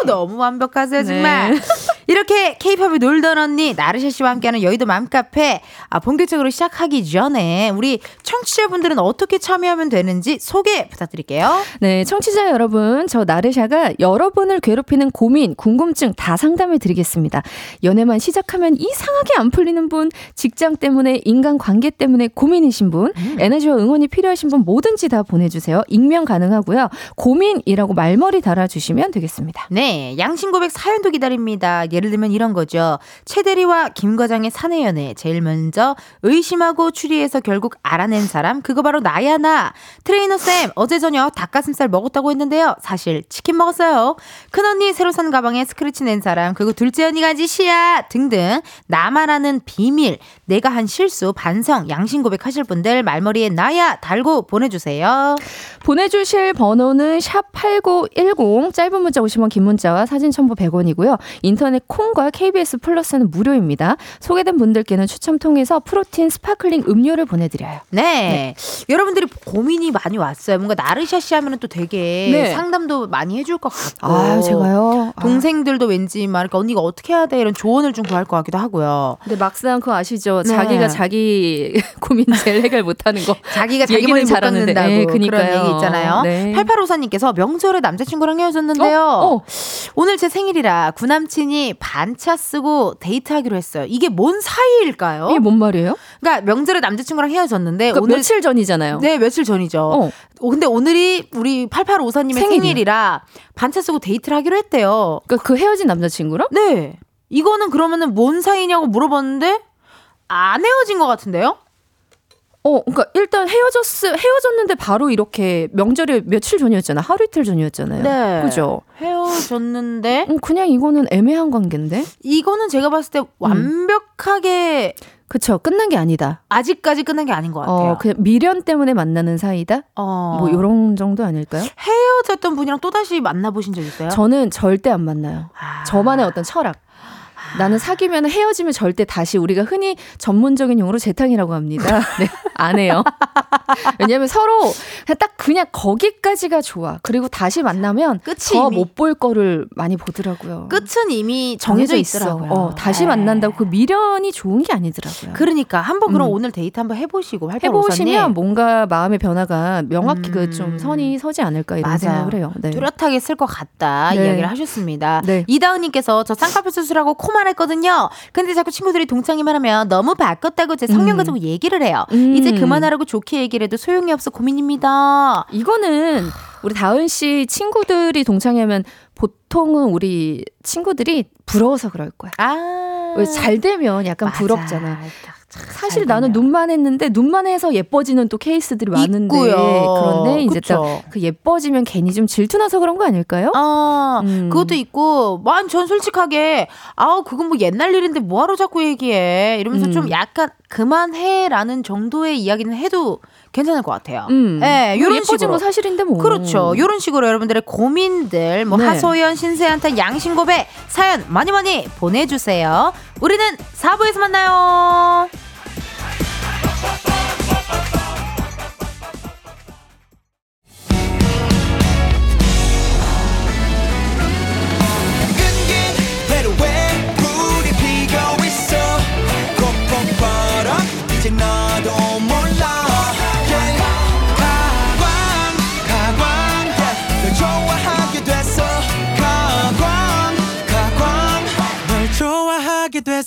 너무 완벽하세요 정말. 네. 이렇게 케이팝이 놀던 언니 나르샤 씨와 함께하는 여의도 맘카페 아, 본격적으로 시작하기 전에 우리 청취자분들은 어떻게 참여하면 되는지 소개 부탁드릴게요. 네, 청취자 여러분, 저 나르샤가 여러분을 괴롭히는 고민, 궁금증 다 상담해 드리겠습니다. 연애만 시작하면 이상하게 안 풀리는 분, 직장 때문에, 인간 관계 때문에 고민이신 분, 에너지와 응원이 필요하신 분 뭐든지 다 보내주세요. 익명 가능하고요. 고민이라고 말머리 달아주시면 되겠습니다. 네, 양심 고백 사연도 기다립니다. 예를 들면 이런 거죠. 최대리와 김 과장의 사내 연애 제일 먼저 의심하고 추리해서 결국 알아낸 사람 그거 바로 나야 나. 트레이너 쌤 어제 저녁 닭가슴살 먹었다고 했는데요. 사실 치킨 먹었어요. 큰 언니 새로 산 가방에 스크래치 낸 사람 그리고 둘째 언니가 지시야 등등 나만 아는 비밀 내가 한 실수 반성 양심 고백하실 분들 말머리에 나야 달고 보내주세요. 보내주실 번호는 샵 8910, 짧은 문자 50원, 긴 문자와 사진 첨부 100원이고요. 인터넷 콩과 KBS 플러스는 무료입니다. 소개된 분들께는 추첨 통해서 protein sparkling 음료를 보내드려요. 네. 여러분들이 고민이 많이 왔어요. 뭔가 나르샤 씨 하면 또 되게 네. 상담도 많이 해줄 것 같고. 아, 제가요? 아. 동생들도 왠지 막 이렇게 언니가 어떻게 해야 돼 이런 조언을 좀 구할 것 같기도 하고요. 근데 막상 그거 아시죠? 네. 자기가 자기 고민 제일 해결 못하는 거. 자기가 자기 머리 못 잘하는데. 네, 그런 그니까요. 얘기 있잖아요. 네. 8854님께서 명절에 남자친구랑 헤어졌는데요. 어, 어. 오늘 제 생일이라 구남친이 반차 쓰고 데이트하기로 했어요. 이게 뭔 사이일까요? 이게 뭔 말이에요? 그러니까 명절에 남자친구랑 헤어졌는데 그러니까 오늘 며칠 전이잖아요. 네 며칠 전이죠. 어. 어, 근데 오늘이 우리 8854님의 생일이야. 생일이라 반차 쓰고 데이트를 하기로 했대요. 그러니까 그 헤어진 남자친구랑? 네. 이거는 그러면은 뭔 사이냐고 물어봤는데 안 헤어진 것 같은데요? 어, 그러니까 일단 헤어졌 헤어졌는데 바로 이렇게 명절이 며칠 전이었잖아. 하루 이틀 전이었잖아요. 네. 그죠? 헤어졌는데 음, 그냥 이거는 애매한 관계인데. 이거는 제가 봤을 때 완벽하게 그쵸. 끝난 게 아니다. 아직까지 끝난 게 아닌 것 같아요. 어, 그냥 미련 때문에 만나는 사이다? 어. 뭐 요런 정도 아닐까요? 헤어졌던 분이랑 또 다시 만나보신 적 있어요? 저는 절대 안 만나요. 아. 저만의 어떤 철학. 나는 사귀면 헤어지면 절대 다시 우리가 흔히 전문적인 용어로 재탕이라고 합니다. 네, 안 해요. 왜냐면 서로 그냥 딱 그냥 거기까지가 좋아. 그리고 다시 만나면 더 못 볼 거를 많이 보더라고요. 끝은 이미 정해져 있더라고요. 어, 다시 네. 만난다고 그 미련이 좋은 게 아니더라고요. 그러니까 한번 그럼 음. 오늘 데이트 한번 해보시고 해보시면 뭔가 마음의 변화가 명확히 음. 그좀 선이 서지 않을까 이런 맞아요. 생각을 해요. 네. 뚜렷하게 쓸 것 같다 네. 이야기를 하셨습니다. 네. 이다은님께서 저 쌍꺼풀 수술하고 코만 했거든요. 근데 자꾸 친구들이 동창이만 하면 너무 바꿨다고 제 성형 음. 가지고 얘기를 해요. 음. 이제 그만하라고 좋게 얘기를 해도 소용이 없어 고민입니다. 이거는 우리 다은 씨 친구들이 동창회면 보통은 우리 친구들이 부러워서 그럴 거야. 아, 왜 잘 되면 약간 맞아. 부럽잖아. 참 사실 잘 나는. 눈만 했는데 눈만 해서 예뻐지는 또 케이스들이 많은데 있고요. 그런데 이제. 딱 그 예뻐지면 괜히 좀 질투나서 그런 거 아닐까요? 아, 음. 그것도 있고, 만, 전 솔직하게, 아우, 그건 뭐 옛날 일인데 뭐하러 자꾸 얘기해. 이러면서 음. 좀 약간 그만해라는 정도의 이야기는 해도 괜찮을 것 같아요. 음. 네, 뭐 요런 예뻐진 식으로. 거 사실인데 뭐. 그렇죠. 요런 식으로 여러분들의 고민들, 뭐 네. 하소연, 신세한테 양신고배 사연 많이 많이 보내주세요. 우리는 4부에서 만나요.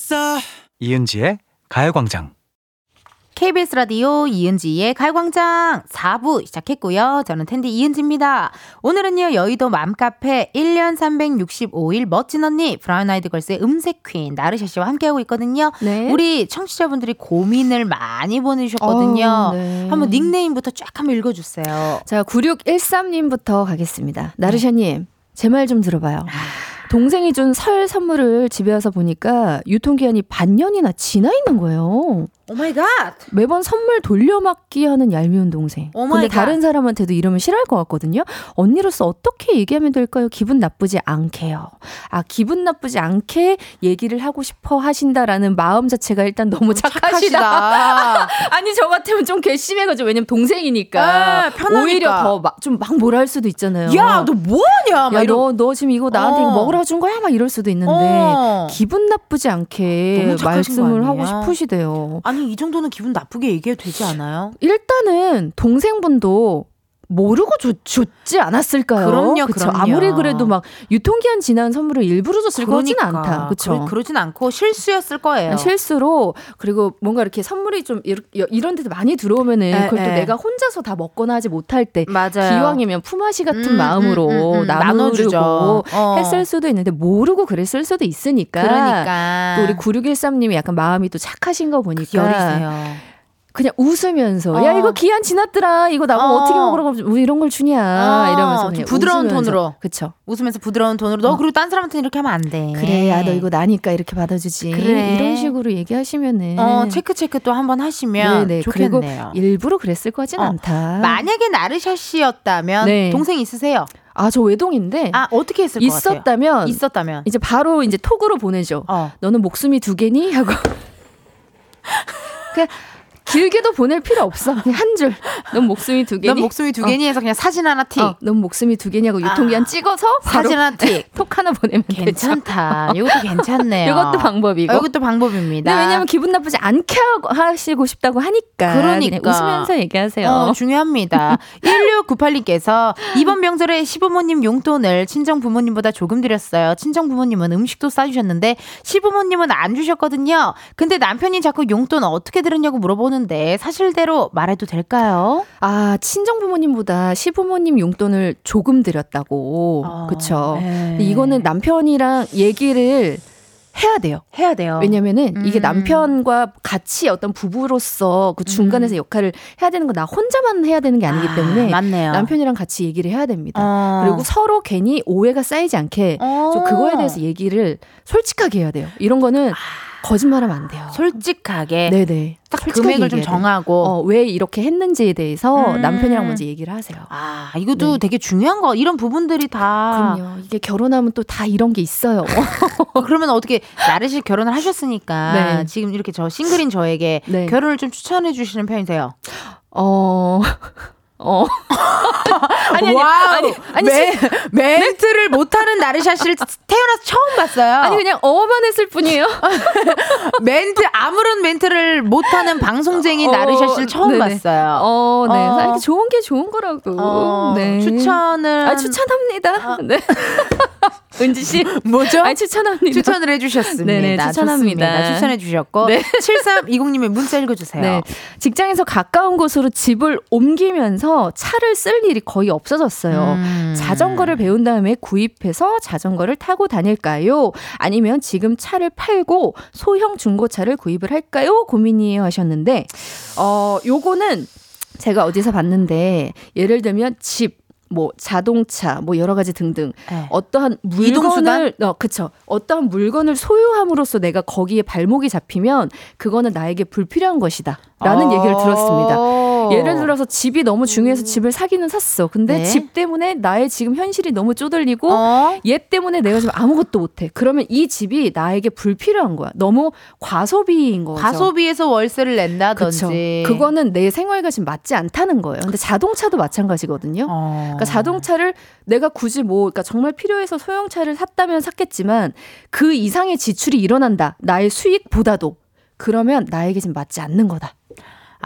됐어 이은지의 가요광장. KBS 라디오 이은지의 가요광장 4부 시작했고요. 저는 텐디 이은지입니다. 오늘은요, 여의도 맘카페 1년 365일 멋진 언니, 브라운 아이드 걸스의 음색 퀸, 나르샤 씨와 함께하고 있거든요. 네. 우리 청취자분들이 고민을 많이 보내주셨거든요. 어우, 네. 한번 닉네임부터 쫙 한번 읽어주세요. 자, 9613님부터 가겠습니다. 나르샤님, 제 말 좀 들어봐요. 동생이 준 설 선물을 집에 와서 보니까 유통기한이 반년이나 지나 있는 거예요. Oh my god! 매번 선물 돌려막기 하는 얄미운 동생. Oh my 근데 god. 다른 사람한테도 이러면 싫어할 것 같거든요. 언니로서 어떻게 얘기하면 될까요? 기분 나쁘지 않게요. 아, 기분 나쁘지 않게 얘기를 하고 싶어 하신다라는 마음 자체가 일단 너무 착하시다. 착하시다. 아니, 저 같으면 좀 괘씸해가지고, 왜냐면 동생이니까. 아. 오히려 더 좀 막 뭐라 할 수도 있잖아요. 야, 너 뭐하냐? 막 야, 너, 너 지금 이거 나한테 이거 어. 먹으 라준 거야? 막 이럴 수도 있는데. 어. 기분 나쁘지 않게 거 말씀을 하고? 싶으시대요. 아니, 이 정도는 기분 나쁘게 얘기해도 되지 않아요? 일단은 동생분도 모르고 줬, 줬지 않았을까요? 그럼요, 그쵸? 그럼요. 아무리 그래도 막 유통기한 지난 선물을 일부러 줬을 것 같지는 않다. 그쵸? 그러, 그러 진 않고 실수였을 거예요. 실수로 그리고 뭔가 이렇게 선물이 좀 이런 데도 많이 들어오면은 에, 그걸 또 에. 내가 혼자서 다 먹거나 하지 못할 때 맞아요. 기왕이면 품앗이 같은 음, 마음으로 음, 음, 음. 나누려고 나눠주죠. 어. 했을 수도 있는데 모르고 그랬을 수도 있으니까 그러니까. 또 우리 9613님이 약간 마음이 또 착하신 거 보니까. 그냥 웃으면서 어. 야 이거 기한 지났더라 이거 나보고 어. 어. 떻게 먹으라고 왜 이런 걸 주냐 어, 이러면서 좀 그냥 부드러운 웃으면서. 톤으로. 그쵸 웃으면서 부드러운 톤으로 너 어. 그리고 딴 사람한테 이렇게 하면 안 돼. 그래 야 너 이거 나니까 이렇게 받아주지 그래. 이런 식으로 얘기하시면은 어 체크 체크 또 한번 하시면 네네. 좋겠네요. 그리고 일부러 그랬을 거진 어. 않다 만약에 나르샤 씨였다면 네. 동생 있으세요? 아 저 외동인데 아 어떻게 했을? 있었다면 있었다면. 이제 바로 이제 톡으로 보내죠 어. 너는 목숨이 두 개니 하고 그냥 길게도 보낼 필요 없어. 그냥 한 줄. 넌 목숨이 두 개니? 넌 목숨이 두 개니 해서 그냥 사진 하나 틱. 어, 넌 목숨이 두 개냐고 유통기한 찍어서 바로 사진 하나 틱. 톡 하나 보내면 괜찮다. 이것도 괜찮네요. 이것도 방법이고. 아, 이것도 방법입니다. 네, 왜냐면 기분 나쁘지 않게 하시고 싶다고 하니까. 그러니까. 웃으면서 얘기하세요. 어, 중요합니다. 1698님께서 이번 명절에 시부모님 용돈을 친정 부모님보다 조금 드렸어요. 친정 부모님은 음식도 싸주셨는데 시부모님은 안 주셨거든요. 근데 남편이 자꾸 용돈 어떻게 들었냐고 물어보는 데 사실대로 말해도 될까요? 아, 친정 부모님보다 시부모님 용돈을 조금 드렸다고. 어, 그쵸. 네. 이거는 남편이랑 얘기를 해야 돼요. 해야 돼요. 왜냐면은 이게 음. 남편과 같이 어떤 부부로서 그 중간에서 역할을 해야 되는 거나 혼자만 해야 되는 게 아니기 아, 때문에 맞네요. 남편이랑 같이 얘기를 해야 됩니다. 어. 그리고 서로 괜히 오해가 쌓이지 않게 어. 좀 그거에 대해서 얘기를 솔직하게 해야 돼요. 이런 거는 거짓말하면 안 돼요. 솔직하게 네네. 딱 솔직하게 금액을 좀. 정하고 어, 왜 이렇게 했는지에 대해서 음. 남편이랑 먼저 얘기를 하세요. 아, 이것도 네. 되게 중요한 거. 이런 부분들이 다. 그럼요. 이게 결혼하면 또 다 이런 게 있어요. 어, 그러면 어떻게 나르샤 씨 결혼을 하셨으니까 네. 지금 이렇게 저 싱글인 저에게 네. 결혼을 좀 추천해 주시는 편이세요? 어. 어. 아니, 아니, wow. 아니, 아니, 멘, 시- 멘트를 못하는 나르샤 씨를 태어나서 처음 봤어요. 아니 그냥 어만 했을 뿐이에요. 멘트 아무런 멘트를 못하는 방송쟁이 나르샤 씨를 처음 네네. 봤어요. 어, 네. 어. 이렇게 좋은 게 좋은 거라고. 어, 네. 추천을 아, 추천합니다. 네. 은지 씨. 뭐죠? 아, 추천합니다. 추천을 해주셨습니다. 네네, 추천합니다. 좋습니다. 추천해 주셨고 네. 7320님의 문자 읽어주세요. 네. 직장에서 가까운 곳으로 집을 옮기면서 차를 쓸 일이 거의 없어졌어요. 음. 자전거를 배운 다음에 구입해서 자전거를 타고 다닐까요? 아니면 지금 차를 팔고 소형 중고차를 구입을 할까요? 고민이에요 하셨는데, 어, 요거는 제가 어디서 봤는데, 예를 들면 집, 뭐 자동차, 뭐 여러 가지 등등 네. 어떠한? 물건을 어 그쵸 어떠한 물건을 소유함으로써 내가 거기에 발목이 잡히면 그거는 나에게 불필요한 것이다라는 얘기를 들었습니다. 어. 예를 들어서 집이 너무 중요해서 집을 사기는 샀어. 근데 네. 집 때문에 나의 지금 현실이 너무 쪼들리고 어? 얘 때문에 내가 지금 아무것도 못해. 그러면 이 집이 나에게 불필요한 거야. 너무 과소비인 거죠. 과소비에서 월세를 그쵸. 낸다든지. 그거는 내 생활과 지금 맞지 않다는 거예요. 근데 자동차도 마찬가지거든요. 어. 그러니까 자동차를 내가 굳이 뭐 그러니까 정말 필요해서 소형차를 샀다면 샀겠지만 그 이상의 지출이 일어난다. 나의 수익보다도 그러면 나에게 지금 맞지 않는 거다.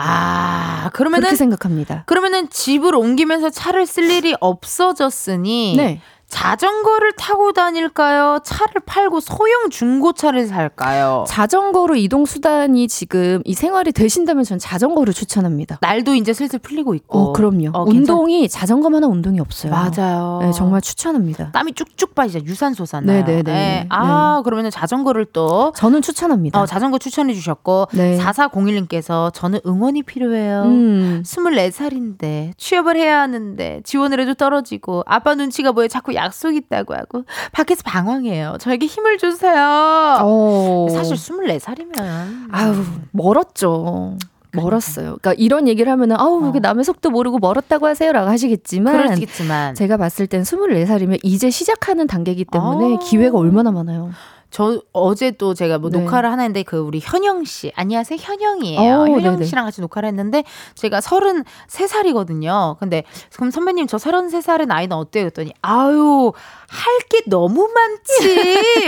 아, 그러면은 그렇게 생각합니다. 그러면은 집을 옮기면서 차를 쓸 일이 없어졌으니 네. 자전거를 타고 다닐까요? 차를 팔고 소형 중고차를 살까요? 자전거로 이동 수단이 지금 이 생활이 되신다면 저는 자전거를 추천합니다. 날도 이제 슬슬 풀리고 있고. 어, 그럼요. 어, 운동이 자전거만한 운동이 없어요. 맞아요. 네, 정말 추천합니다. 땀이 쭉쭉 빠지죠. 유산소잖아요. 네네네. 네. 아, 그러면은 자전거를 또 저는 추천합니다. 어, 자전거 추천해 주셨고 네. 4401님께서 저는 응원이 필요해요. 음. 24살인데 취업을 해야 하는데 지원을 해도 떨어지고 아빠 눈치가 보여 자꾸 약속 있다고 하고 밖에서 방황해요. 저에게 힘을 주세요. 어. 사실 24살이면 아유, 멀었죠. 멀었어요. 그러니까 이런 얘기를 하면은 아우 그게 남의 속도 모르고 멀었다고 하세요라고 하시겠지만 그러시겠지만 제가 봤을 땐 24살이면 이제 시작하는 단계이기 때문에 아. 기회가 얼마나 많아요. 저 어제 또 제가 뭐 네. 녹화를 하나 했는데 그 우리 현영 씨 안녕하세요 현영이에요. 어, 현영 네네. 씨랑 같이 녹화를 했는데 제가 33살이거든요. 근데 그럼 선배님 저 33살의 나이는 어때요? 그랬더니 아유 할 게 너무 많지.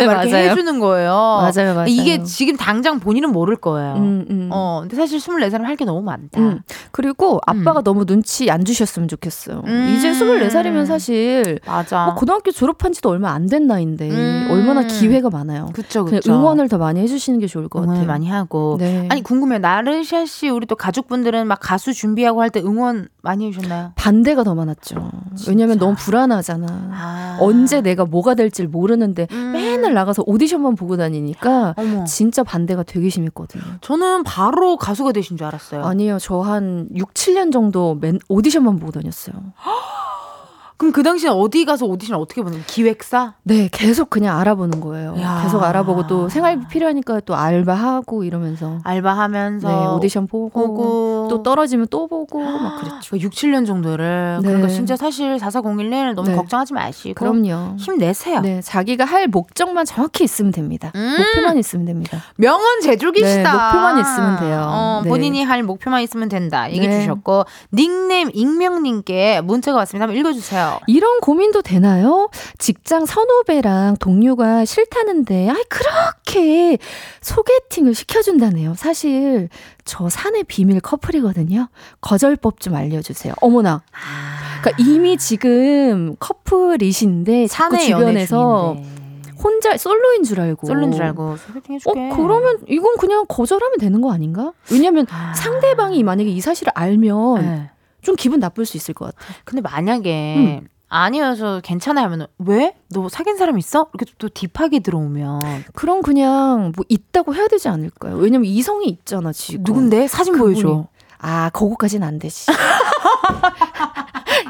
막 이렇게 맞아요. 해주는 거예요. 맞아요, 맞아요. 이게 지금 당장 본인은 모를 거예요. 음, 음. 어, 근데 사실 24살은 할 게 너무 많다. 음. 그리고 아빠가 너무 눈치 안 주셨으면 좋겠어요. 음. 이제 24살이면 사실 맞아. 뭐 고등학교 졸업한 지도 얼마 안 된 나이인데 음. 얼마나 기회가 많아요. 그쵸, 그쵸. 응원을 더 많이 해주시는 게 좋을 것 응원을 같아요. 많이 하고. 네. 아니 궁금해. 나르샤 씨 우리 또 가족분들은 막 가수 준비하고 할 때 응원 많이 해주셨나요? 반대가 더 많았죠. 왜냐면 너무 불안하잖아. 아. 언제 내가 뭐가 될지 모르는데 음. 맨날 나가서 오디션만 보고 다니니까 어머. 진짜 반대가 되게 심했거든요. 저는 바로 가수가 되신 줄 알았어요. 아니요, 저 한 6, 7년 정도 맨 오디션만 보고 다녔어요. 그럼 그 당시에 어디 가서 오디션 어떻게 보는 거예요? 기획사? 네, 계속 그냥 알아보는 거예요. 야. 계속 알아보고 또 생활비 필요하니까 또 알바하고 이러면서. 알바하면서 네, 오디션 보고, 보고 또 떨어지면 또 보고 막 그랬죠. 6, 7년 정도를 네. 그러니까 진짜 사실 4401 너무 네. 걱정하지 마시고 그럼요. 힘내세요. 네, 자기가 할 목적만 정확히 있으면 됩니다. 음. 목표만 있으면 됩니다. 명언 제조기시다. 네, 목표만 있으면 돼요. 어, 네. 본인이 할 목표만 있으면 된다. 얘기 네. 주셨고 닉네임 익명님께 문자가 왔습니다. 한번 읽어주세요. 이런 고민도 되나요? 직장 선후배랑 동료가 싫다는데, 아이, 그렇게 소개팅을 시켜준다네요. 사실, 저 사내 비밀 커플이거든요. 거절법 좀 알려주세요. 어머나. 그러니까 이미 지금 커플이신데, 자꾸 사내 주변에서. 혼자 솔로인 줄 알고. 솔로인 줄 알고 소개팅 어, 해줄게. 그러면 이건 그냥 거절하면 되는 거 아닌가? 왜냐면 아. 상대방이 만약에 이 사실을 알면 네. 좀 기분 나쁠 수 있을 것 같아. 근데 만약에 음. 아니어서 괜찮아 하면 왜? 너 사귄 사람 있어? 이렇게 또 딥하게 들어오면 그럼 그냥 뭐 있다고 해야 되지 않을까요? 왜냐면 이성이 있잖아 지금. 누군데? 사진. 보여줘. 아, 그거까지는 안 되지.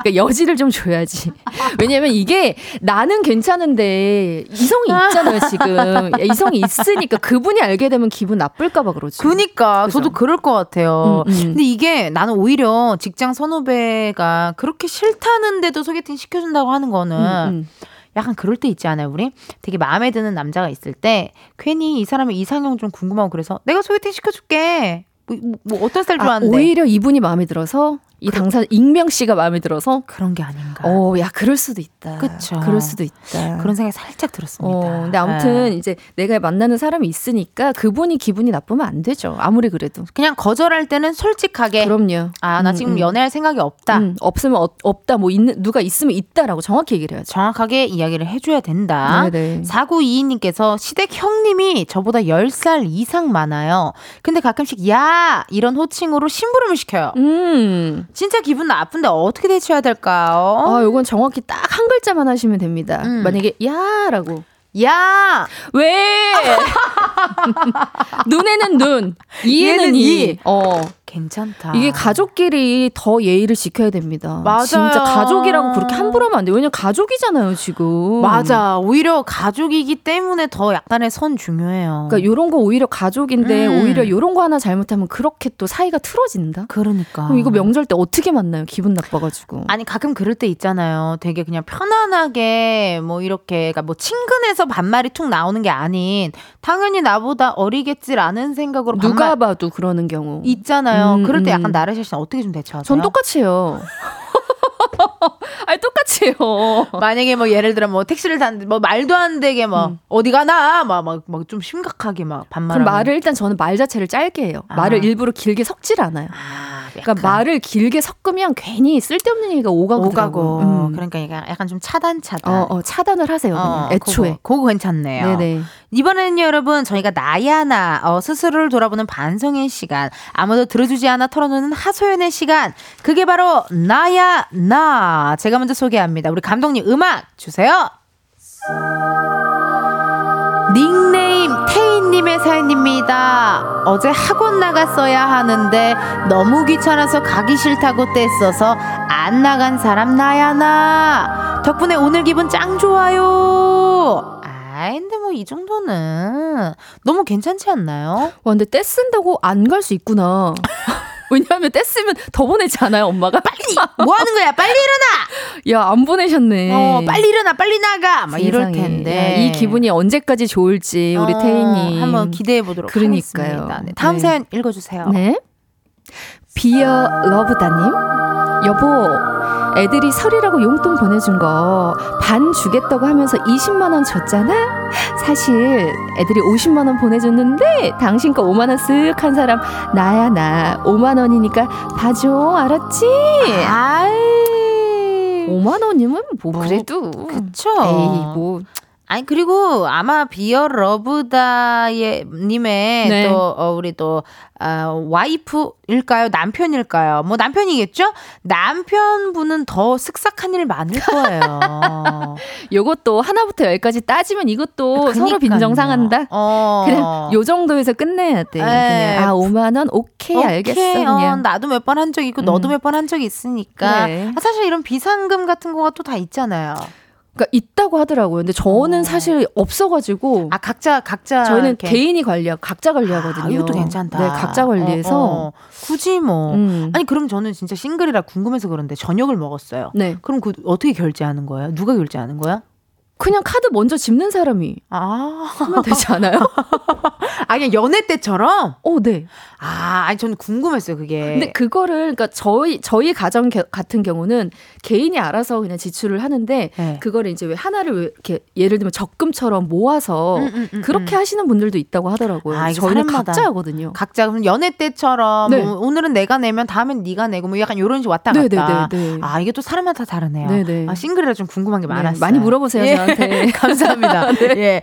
그러니까 여지를 좀 줘야지. 왜냐면 이게 나는 괜찮은데 이성이 있잖아요, 지금. 이성이 있으니까 그분이 알게 되면 기분 나쁠까봐 그러지. 그니까 그죠? 저도 그럴 것 같아요. 음, 음. 근데 이게 나는 오히려 직장 선후배가 그렇게 싫다는데도 소개팅 시켜준다고 하는 거는 음, 음. 약간 그럴 때 있지 않아요, 우리? 되게 마음에 드는 남자가 있을 때 괜히 이 사람의 이상형 좀 궁금하고 그래서 내가 소개팅 시켜줄게. 뭐, 뭐, 뭐 어떤 스타일 아, 좋아하는데? 오히려 이분이 마음에 들어서 이 당사 익명 씨가 마음에 들어서 그런 게 아닌가. 어, 야, 그럴 수도 있다. 그쵸. 그럴 수도 있다. 그런 생각이 살짝 들었습니다. 어, 근데 아무튼 네. 이제 내가 만나는 사람이 있으니까 그분이 기분이 나쁘면 안 되죠. 아무리 그래도. 그냥 거절할 때는 솔직하게 그럼요. 아, 나 음, 지금 음. 연애할 생각이 없다. 음, 없으면 어- 없다. 뭐 있는 누가 있으면 있다라고 정확히 얘기를 해야죠. 정확하게 이야기를 해줘야 된다. 네네. 4922님께서 시댁 형님이 저보다 10살 이상 많아요. 근데 가끔씩 야! 이런 호칭으로 심부름을 시켜요. 음. 진짜 기분 나쁜데 어떻게 대처해야 될까요? 아, 요건 정확히 딱 한 글자만 하시면 됩니다. 음. 만약에 야라고. 야! 왜? 눈에는 눈, 이에는 이. 이. 어. 괜찮다. 이게 가족끼리 더 예의를 지켜야 됩니다. 맞아요. 진짜 가족이라고 그렇게 함부로 하면 안 돼요. 왜냐면 가족이잖아요, 지금. 맞아. 오히려 가족이기 때문에 더 약간의 선 중요해요. 그러니까 요런 거 오히려 가족인데 음. 오히려 요런 거 하나 잘못하면 그렇게 또 사이가 틀어진다. 그러니까. 그럼 이거 명절 때 어떻게 만나요? 기분 나빠가지고. 아니 가끔 그럴 때 있잖아요. 되게 그냥 편안하게 뭐 이렇게 그러니까 뭐 친근해서 반말이 툭 나오는 게 아닌 당연히 나보다 어리겠지라는 생각으로 누가 반말 봐도 그러는 경우. 있잖아요. 음, 그럴 때 음. 약간 나르샤 씨는 어떻게 좀 대처하세요? 전 똑같이 해요. 아니 똑같이 해요. 만약에 뭐 예를 들어 뭐 택시를 탔는데 뭐 말도 안 되게 막 음. 어디 가나 막 막 막 좀 심각하게 막 반말. 그럼 말을 일단 저는 말 자체를 짧게 해요. 아. 말을 일부러 길게 섞질 않아요. 아, 그러니까 말을 길게 섞으면 괜히 쓸데없는 얘기가 오가고 오가고 음. 그러니까 약간, 좀 차단 차단. 어, 어, 차단을 하세요. 그냥 어, 애초에. 그거, 그거 괜찮네요. 네네. 이번에는요, 여러분, 저희가 나야나, 어, 스스로를 돌아보는 반성의 시간, 아무도 들어주지 않아 털어놓는 하소연의 시간, 그게 바로 나야나. 제가 먼저 소개합니다. 우리 감독님 음악 주세요. 닉네임 태인님의 사연입니다. 어제 학원 나갔어야 하는데 너무 귀찮아서 가기 싫다고 뗐어서 안 나간 사람 나야나. 덕분에 오늘 기분 짱 좋아요. 아, 근데 뭐 이 정도는 너무 괜찮지 않나요? 와, 근데 떼 쓴다고 안 갈 수 있구나. 왜냐하면 떼 쓰면 더 보내지 않아요, 엄마가? 빨리 뭐 하는 거야? 빨리 일어나. 야, 안 보내셨네. 어, 빨리 일어나, 빨리 나가. 막 이럴 세상에. 텐데. 야, 이 기분이 언제까지 좋을지 우리 어, 태희님. 한번 기대해 보도록 그러니까요. 하겠습니다. 네, 다음 네. 사연 읽어주세요. 네. 비어 러브다님. 여보, 애들이 설이라고 용돈 보내준 거 반 주겠다고 하면서 20만원 줬잖아? 사실 애들이 50만 원 보내줬는데 당신 거 5만 원 쓱 한 사람 나야, 나. 5만 원이니까 봐줘, 알았지? 아이. 5만 원이면 뭐, 뭐, 그래도. 그쵸. 에이, 뭐. 아니 그리고 아마 비어 러브다의 님의 네. 또 어, 우리 또 아, 와이프일까요? 남편일까요? 뭐 남편이겠죠? 남편분은 더 쓱싹한 일 많을 거예요. 요것도 하나부터 열까지 따지면 이것도 서로 그니까요. 빈정상한다. 어. 그냥 요 정도에서 끝내야 돼. 네. 그냥 아 5만 원 오케이, 알겠어. 오케이, 어, 그냥. 나도 몇 번 한 적 있고 너도 음. 몇번 한 적이 있으니까 네. 아, 사실 이런 비상금 같은 거가 또 다 있잖아요. 그러니까 있다고 하더라고요. 근데 저는 어. 사실 없어가지고 아 각자 각자 저희는 이렇게. 개인이 관리하고 각자 관리하거든요. 아, 이것도 괜찮다. 네, 각자 관리해서 어, 어. 굳이 뭐 음. 아니 그럼 저는 진짜 싱글이라 궁금해서 그런데 저녁을 먹었어요. 네. 그럼 그 어떻게 결제하는 거예요? 누가 결제하는 거야? 그냥 카드 먼저 집는 사람이 아, 하면 되지 않아요? 아 그냥 연애 때처럼? 어, 네. 아, 아니 저는 궁금했어요 그게. 근데 그거를 그러니까 저희 저희 가정 겨- 같은 경우는 개인이 알아서 그냥 지출을 하는데 네. 그거를 이제 왜 하나를 왜 이렇게 예를 들면 적금처럼 모아서 음, 음, 음, 그렇게 하시는 분들도 있다고 하더라고요. 아, 저희는 사람마다. 각자 하거든요. 각자 그럼 연애 때처럼 네. 뭐 오늘은 내가 내면 다음엔 네가 내고 뭐 약간 이런 식 왔다 네, 갔다. 네, 네, 네. 아 이게 또 사람마다 다르네요. 네, 네. 아 싱글이라 좀 궁금한 게 네, 많았어요. 많이 물어보세요, 예. 저한테. 감사합니다. 예.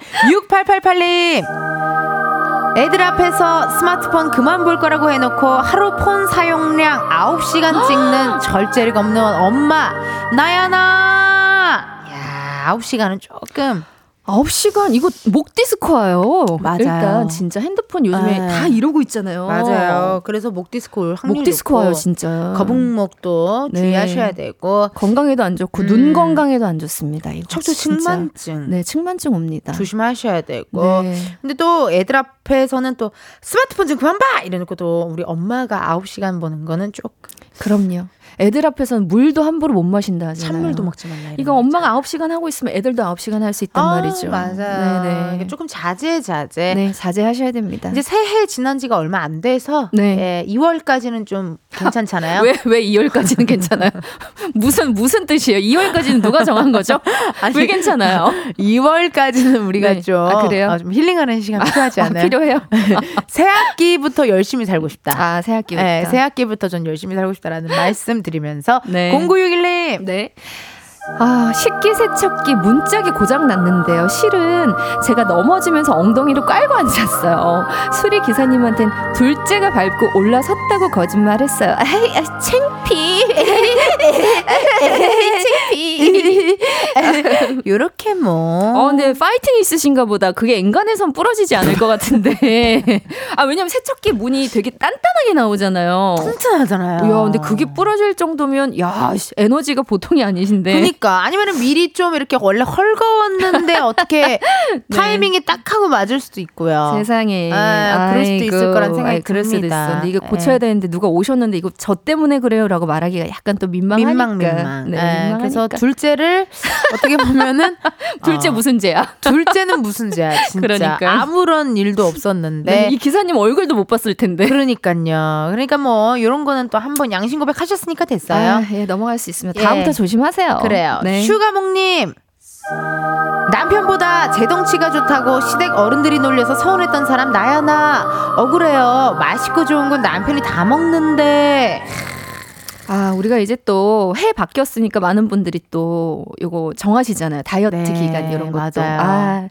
6888님. 애들 앞에서 스마트폰 그만 볼 거라고 해놓고 하루 폰 사용량 9시간 찍는 절제력 없는 엄마 나야나 야 9시간은 조금 9시간 이거 목 디스코예요. 맞아요. 일단 진짜 핸드폰 요즘에 네. 다 이러고 있잖아요. 맞아요 그래서 목 디스크 올 확률이 목 디스코예요, 진짜. 거북목도 네. 주의하셔야 되고 건강에도 안 좋고 음. 눈 건강에도 안 좋습니다. 이거 척추. 측만증 네, 측만증 옵니다. 조심하셔야 되고 네. 근데 또 애들 앞에서는 또 스마트폰 좀 그만 봐 이래 놓고 또 우리 엄마가 9시간 보는 거는 조금 그럼요. 애들 앞에서는 물도 함부로 못 마신다 하잖아요. 찬물도 먹지 말라 이거 엄마가 9시간 하고 있으면 애들도 9시간 할 수 있단 아, 말이죠. 맞아요. 네네. 조금 자제 자제. 네, 자제하셔야 됩니다. 이제 새해 지난 지가 얼마 안 돼서 네. 예, 2월까지는 좀 괜찮잖아요. 왜, 왜 2월까지는 괜찮아요? 무슨, 무슨 뜻이에요? 2월까지는 누가 정한 거죠? 왜 괜찮아요? 2월까지는 우리가 네. 좀, 아, 그래요? 어, 좀 힐링하는 시간 필요하지 아, 않아요? 필요해요. 새 학기부터 열심히 살고 싶다. 아, 새 학기부터. 네, 새 학기부터 전 열심히 살고 싶다라는 말씀 드리면서 네. 0961님 네. 아, 식기세척기 문짝이 고장 났는데요. 실은 제가 넘어지면서 엉덩이로 깔고 앉았어요. 수리 기사님한텐 둘째가 밟고 올라섰다고 거짓말했어요. 아이, 아, 창피. 창피. 요렇게 뭐 어, 근데 파이팅 있으신가 보다. 그게 엔간해선 부러지지 않을 것 같은데. 아, 왜냐면 세척기 문이 되게 단단하게 나오잖아요. 튼튼하잖아요. 야, 근데 그게 부러질 정도면, 야, 씨, 에너지가 보통이 아니신데. 그니까 아니면은 미리 좀 이렇게 원래 헐거웠는데 어떻게 타이밍이 딱 하고 맞을 수도 있고요. 네. 세상에. 아, 그럴 수도 있을 거란 생각이 아이, 그럴 수도. 있어. 근데 이거 고쳐야 예. 되는데 누가 오셨는데 이거 저 때문에 그래요라고 말하기가 약간 또 민망하니까. 민망 민망. 네, 예, 민망하니까. 그래서 둘째를 어떻게 보면은 둘째 어, 무슨 죄야? 둘째는 무슨 죄야 진짜 그러니까. 아무런 일도 없었는데 네, 이 기사님 얼굴도 못 봤을 텐데. 그러니까요. 그러니까 뭐 이런 거는 또 한 번 양심 고백 하셨으니까 됐어요. 아, 예, 넘어갈 수 있으면 예. 다음부터 조심하세요. 그래요. 네. 슈가몽님. 남편보다 제 덩치가 좋다고 시댁 어른들이 놀려서 서운했던 사람 나야 나 억울해요. 맛있고 좋은 건 남편이 다 먹는데 아, 우리가 이제 또 해 바뀌었으니까 많은 분들이 또 요거 정하시잖아요. 다이어트 네, 기간 이런 것도. 맞아요. 아,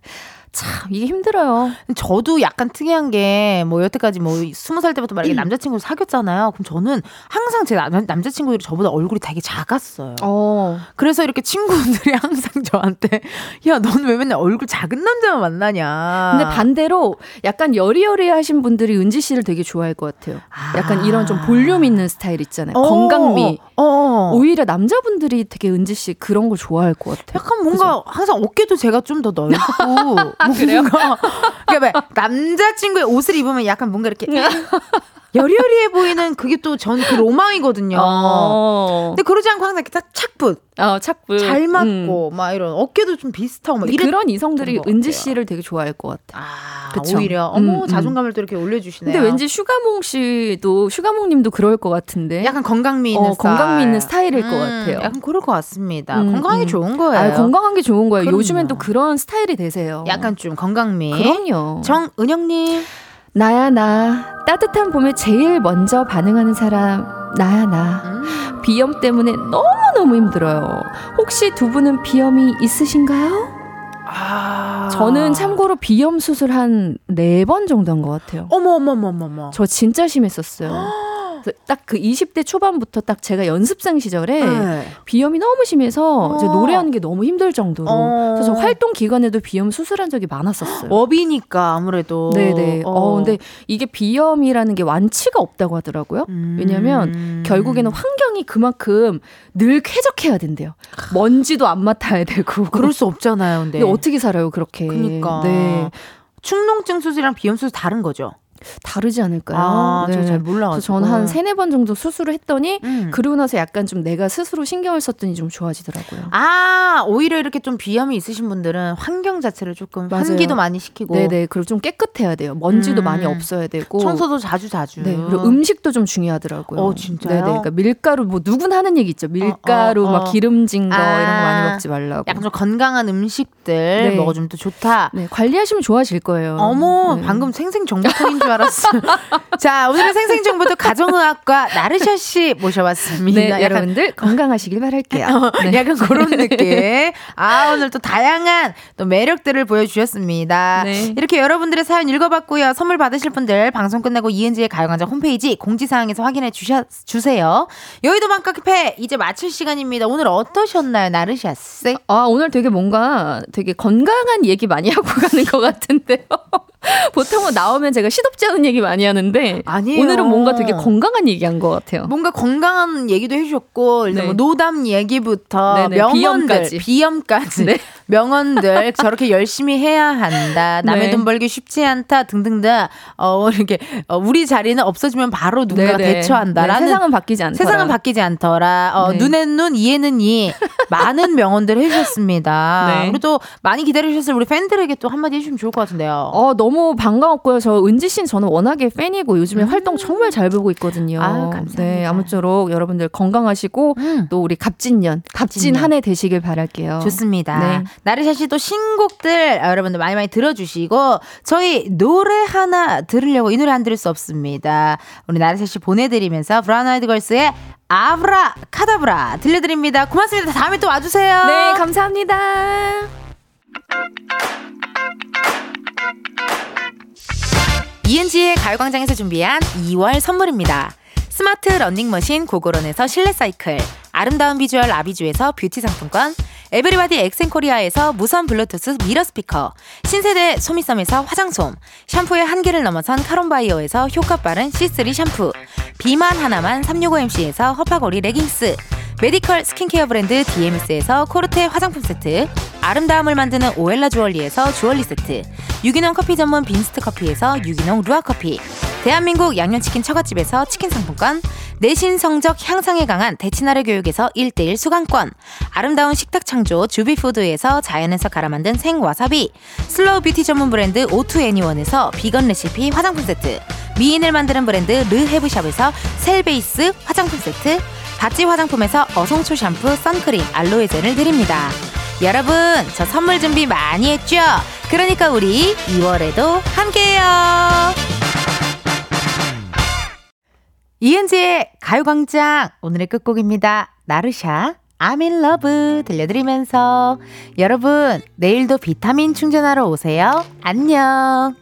참 이게 힘들어요. 저도 약간 특이한 게 뭐 여태까지 뭐 스무 살 때부터 만약에 음. 남자친구를 사귀었잖아요. 그럼 저는 항상 제 남, 남자친구들이 저보다 얼굴이 되게 작았어요. 어. 그래서 이렇게 친구들이 항상 저한테 야 너는 왜 맨날 얼굴 작은 남자만 만나냐. 근데 반대로 약간 여리여리하신 분들이 은지 씨를 되게 좋아할 것 같아요. 약간 이런 좀 볼륨 있는 스타일 있잖아요. 어, 건강미. 어, 어. 오히려 남자분들이 되게 은지 씨 그런 걸 좋아할 것 같아요. 약간 뭔가 항상 어깨도 제가 좀 더 넓고 아, 그래요? 뭔가 그러니까 왜 남자친구의 옷을 입으면 약간 뭔가 이렇게 여리여리해 보이는 그게 또 전 그 로망이거든요. 어. 근데 그러지 않고 항상 이렇게 딱 착붙 어, 착붙. 잘 맞고 막 이런 어깨도 좀 비슷하고 막 이런 그런 이성들이 것 은지. 씨를 되게 좋아할 것 같아요. 아, 그쵸. 오히려 어머 음, 음. 자존감을 또 이렇게 올려주시네요. 근데 왠지 슈가몽 씨도 슈가몽 님도 그럴 것 같은데. 약간 건강미 있는 어, 스타일. 건강미 있는 스타일일 것 음, 같아요. 약간 그럴 것 같습니다. 음, 건강하게 음. 좋은 거예요. 아, 건강한 게 좋은 거예요. 그럼요. 요즘엔 또 그런 스타일이 되세요. 약간 좀 건강미. 그럼요. 정은영님. 나야 나 따뜻한 봄에 제일 먼저 반응하는 사람 나야 나 음. 비염 때문에 너무 너무 힘들어요. 혹시 두 분은 비염이 있으신가요? 아 저는 참고로 비염 수술 한 네 번 정도 한 것 같아요. 어머 어머 어머 어머, 어머. 저 진짜 심했었어요. 딱 그 20대 초반부터 딱 제가 연습생 시절에 네. 비염이 너무 심해서 어. 이제 노래하는 게 너무 힘들 정도로 어. 그래서 저 활동 기간에도 비염 수술한 적이 많았었어요. 업이니까 아무래도. 네네. 어. 근데 이게 비염이라는 게 완치가 없다고 하더라고요. 음. 왜냐면 결국에는 환경이 그만큼 늘 쾌적해야 된대요. 먼지도 안 맡아야 되고. 그럴 수 없잖아요. 근데. 근데 어떻게 살아요, 그렇게. 그러니까. 네. 축농증 수술이랑 비염 수술 다른 거죠? 다르지 않을까요? 아, 네. 저잘 몰라가지고. 저는 한 세네 번 정도 수술을 했더니 음. 그러고 나서 약간 좀 내가 스스로 신경을 썼더니 좀 좋아지더라고요. 아, 오히려 이렇게 좀 비염이 있으신 분들은 환경 자체를 조금 맞아요. 환기도 많이 시키고 네네. 그리고 좀 깨끗해야 돼요. 먼지도 음. 많이 없어야 되고. 청소도 자주 자주. 네. 그리고 음식도 좀 중요하더라고요. 어, 진짜요? 네네. 그러니까 밀가루 뭐 누구나 하는 얘기 있죠. 밀가루 어, 어, 막 어. 기름진 거 아. 이런 거 많이 먹지 말라고. 약간 좀 건강한 음식들 네. 먹어주면 또 좋다. 네, 관리하시면 좋아질 거예요. 어머, 네. 방금 생생 정보통인 줄 알았어. 자, 오늘의 생생정보도 가정의학과 나르샤 씨 모셔봤습니다. 네, 약간 여러분들 건강하시길 바랄게요. 어, 네. 약간 그런 느낌. 아, 오늘 또 다양한 또 매력들을 보여주셨습니다. 네. 이렇게 여러분들의 사연 읽어봤고요. 선물 받으실 분들 방송 끝나고 이은지의 가요광장 홈페이지 공지사항에서 확인해 주셔, 주세요. 여의도 맘카페 이제 마칠 시간입니다. 오늘 어떠셨나요, 나르샤 씨? 아, 오늘 되게 뭔가 되게 건강한 얘기 많이 하고 가는 것 같은데요. 보통은 나오면 제가 시덥지 않은 얘기 많이 하는데 아니에요. 오늘은 뭔가 되게 건강한 얘기한 것 같아요. 뭔가 건강한 얘기도 해주셨고 일단 네. 뭐 노담 얘기부터 네네, 명언들 비염까지. 네. 명언들 저렇게 열심히 해야 한다 남의 네. 돈 벌기 쉽지 않다 등등등 어 이렇게 어, 우리 자리는 없어지면 바로 누군가가 네네. 대처한다라는 네, 세상은 바뀌지 않더라. 세상은 바뀌지 않더라. 어, 네. 눈엔 눈, 이에는 이. 많은 명언들을 해주셨습니다. 네. 그리고 또 많이 기다려주셨을 우리 팬들에게 또 한마디 해주시면 좋을 것 같은데요. 어, 너무 반가웠고요. 저 은지 씨는 저는 워낙에 팬이고 요즘에 활동 정말 잘 보고 있거든요. 음. 아유, 감사합니다. 네, 아무쪼록 여러분들 건강하시고 음. 또 우리 갑진년, 갑진. 한 해 되시길 바랄게요. 좋습니다. 네. 나르샤 씨또 신곡들 여러분들 많이 많이 들어주시고 저희 노래 하나 들으려고 이 노래 안 들을 수 없습니다. 우리 나르샤 씨 보내드리면서 브라운 아이드 걸스의 아브라 카다브라 들려드립니다. 고맙습니다. 다음에 또 와주세요. 네, 감사합니다. 이은지의 가요광장에서 준비한 2월 선물입니다. 스마트 러닝머신 고고런에서 실내 사이클, 아름다운 비주얼 아비주에서 뷰티 상품권, 에브리바디 엑센코리아에서 무선 블루투스 미러 스피커, 신세대 소미섬에서 화장솜, 샴푸의 한계를 넘어선 카론바이어에서 효과 빠른 C3 샴푸, 비만 하나만 365MC에서 허파고리 레깅스, 메디컬 스킨케어 브랜드 DMS에서 코르테 화장품 세트, 아름다움을 만드는 오엘라 주얼리에서 주얼리 세트, 유기농 커피 전문 빈스트 커피에서 유기농 루아 커피, 대한민국 양념치킨 처갓집에서 치킨 상품권, 내신 성적 향상에 강한 대치나래 교육에서 1대1 수강권, 아름다운 식탁 창조 주비푸드에서 자연에서 갈아 만든 생와사비, slow beauty 전문 브랜드 오투애니원에서 비건 레시피 화장품 세트, 미인을 만드는 브랜드 르헤브샵에서 셀베이스 화장품 세트, 바찌 화장품에서 어성초 샴푸, 선크림, 알로에 젤을 드립니다. 여러분, 저 선물 준비 많이 했죠? 그러니까 우리 2월에도 함께해요. 이은지의 가요광장 오늘의 끝곡입니다. 나르샤 I'm in love 들려드리면서 여러분 내일도 비타민 충전하러 오세요. 안녕.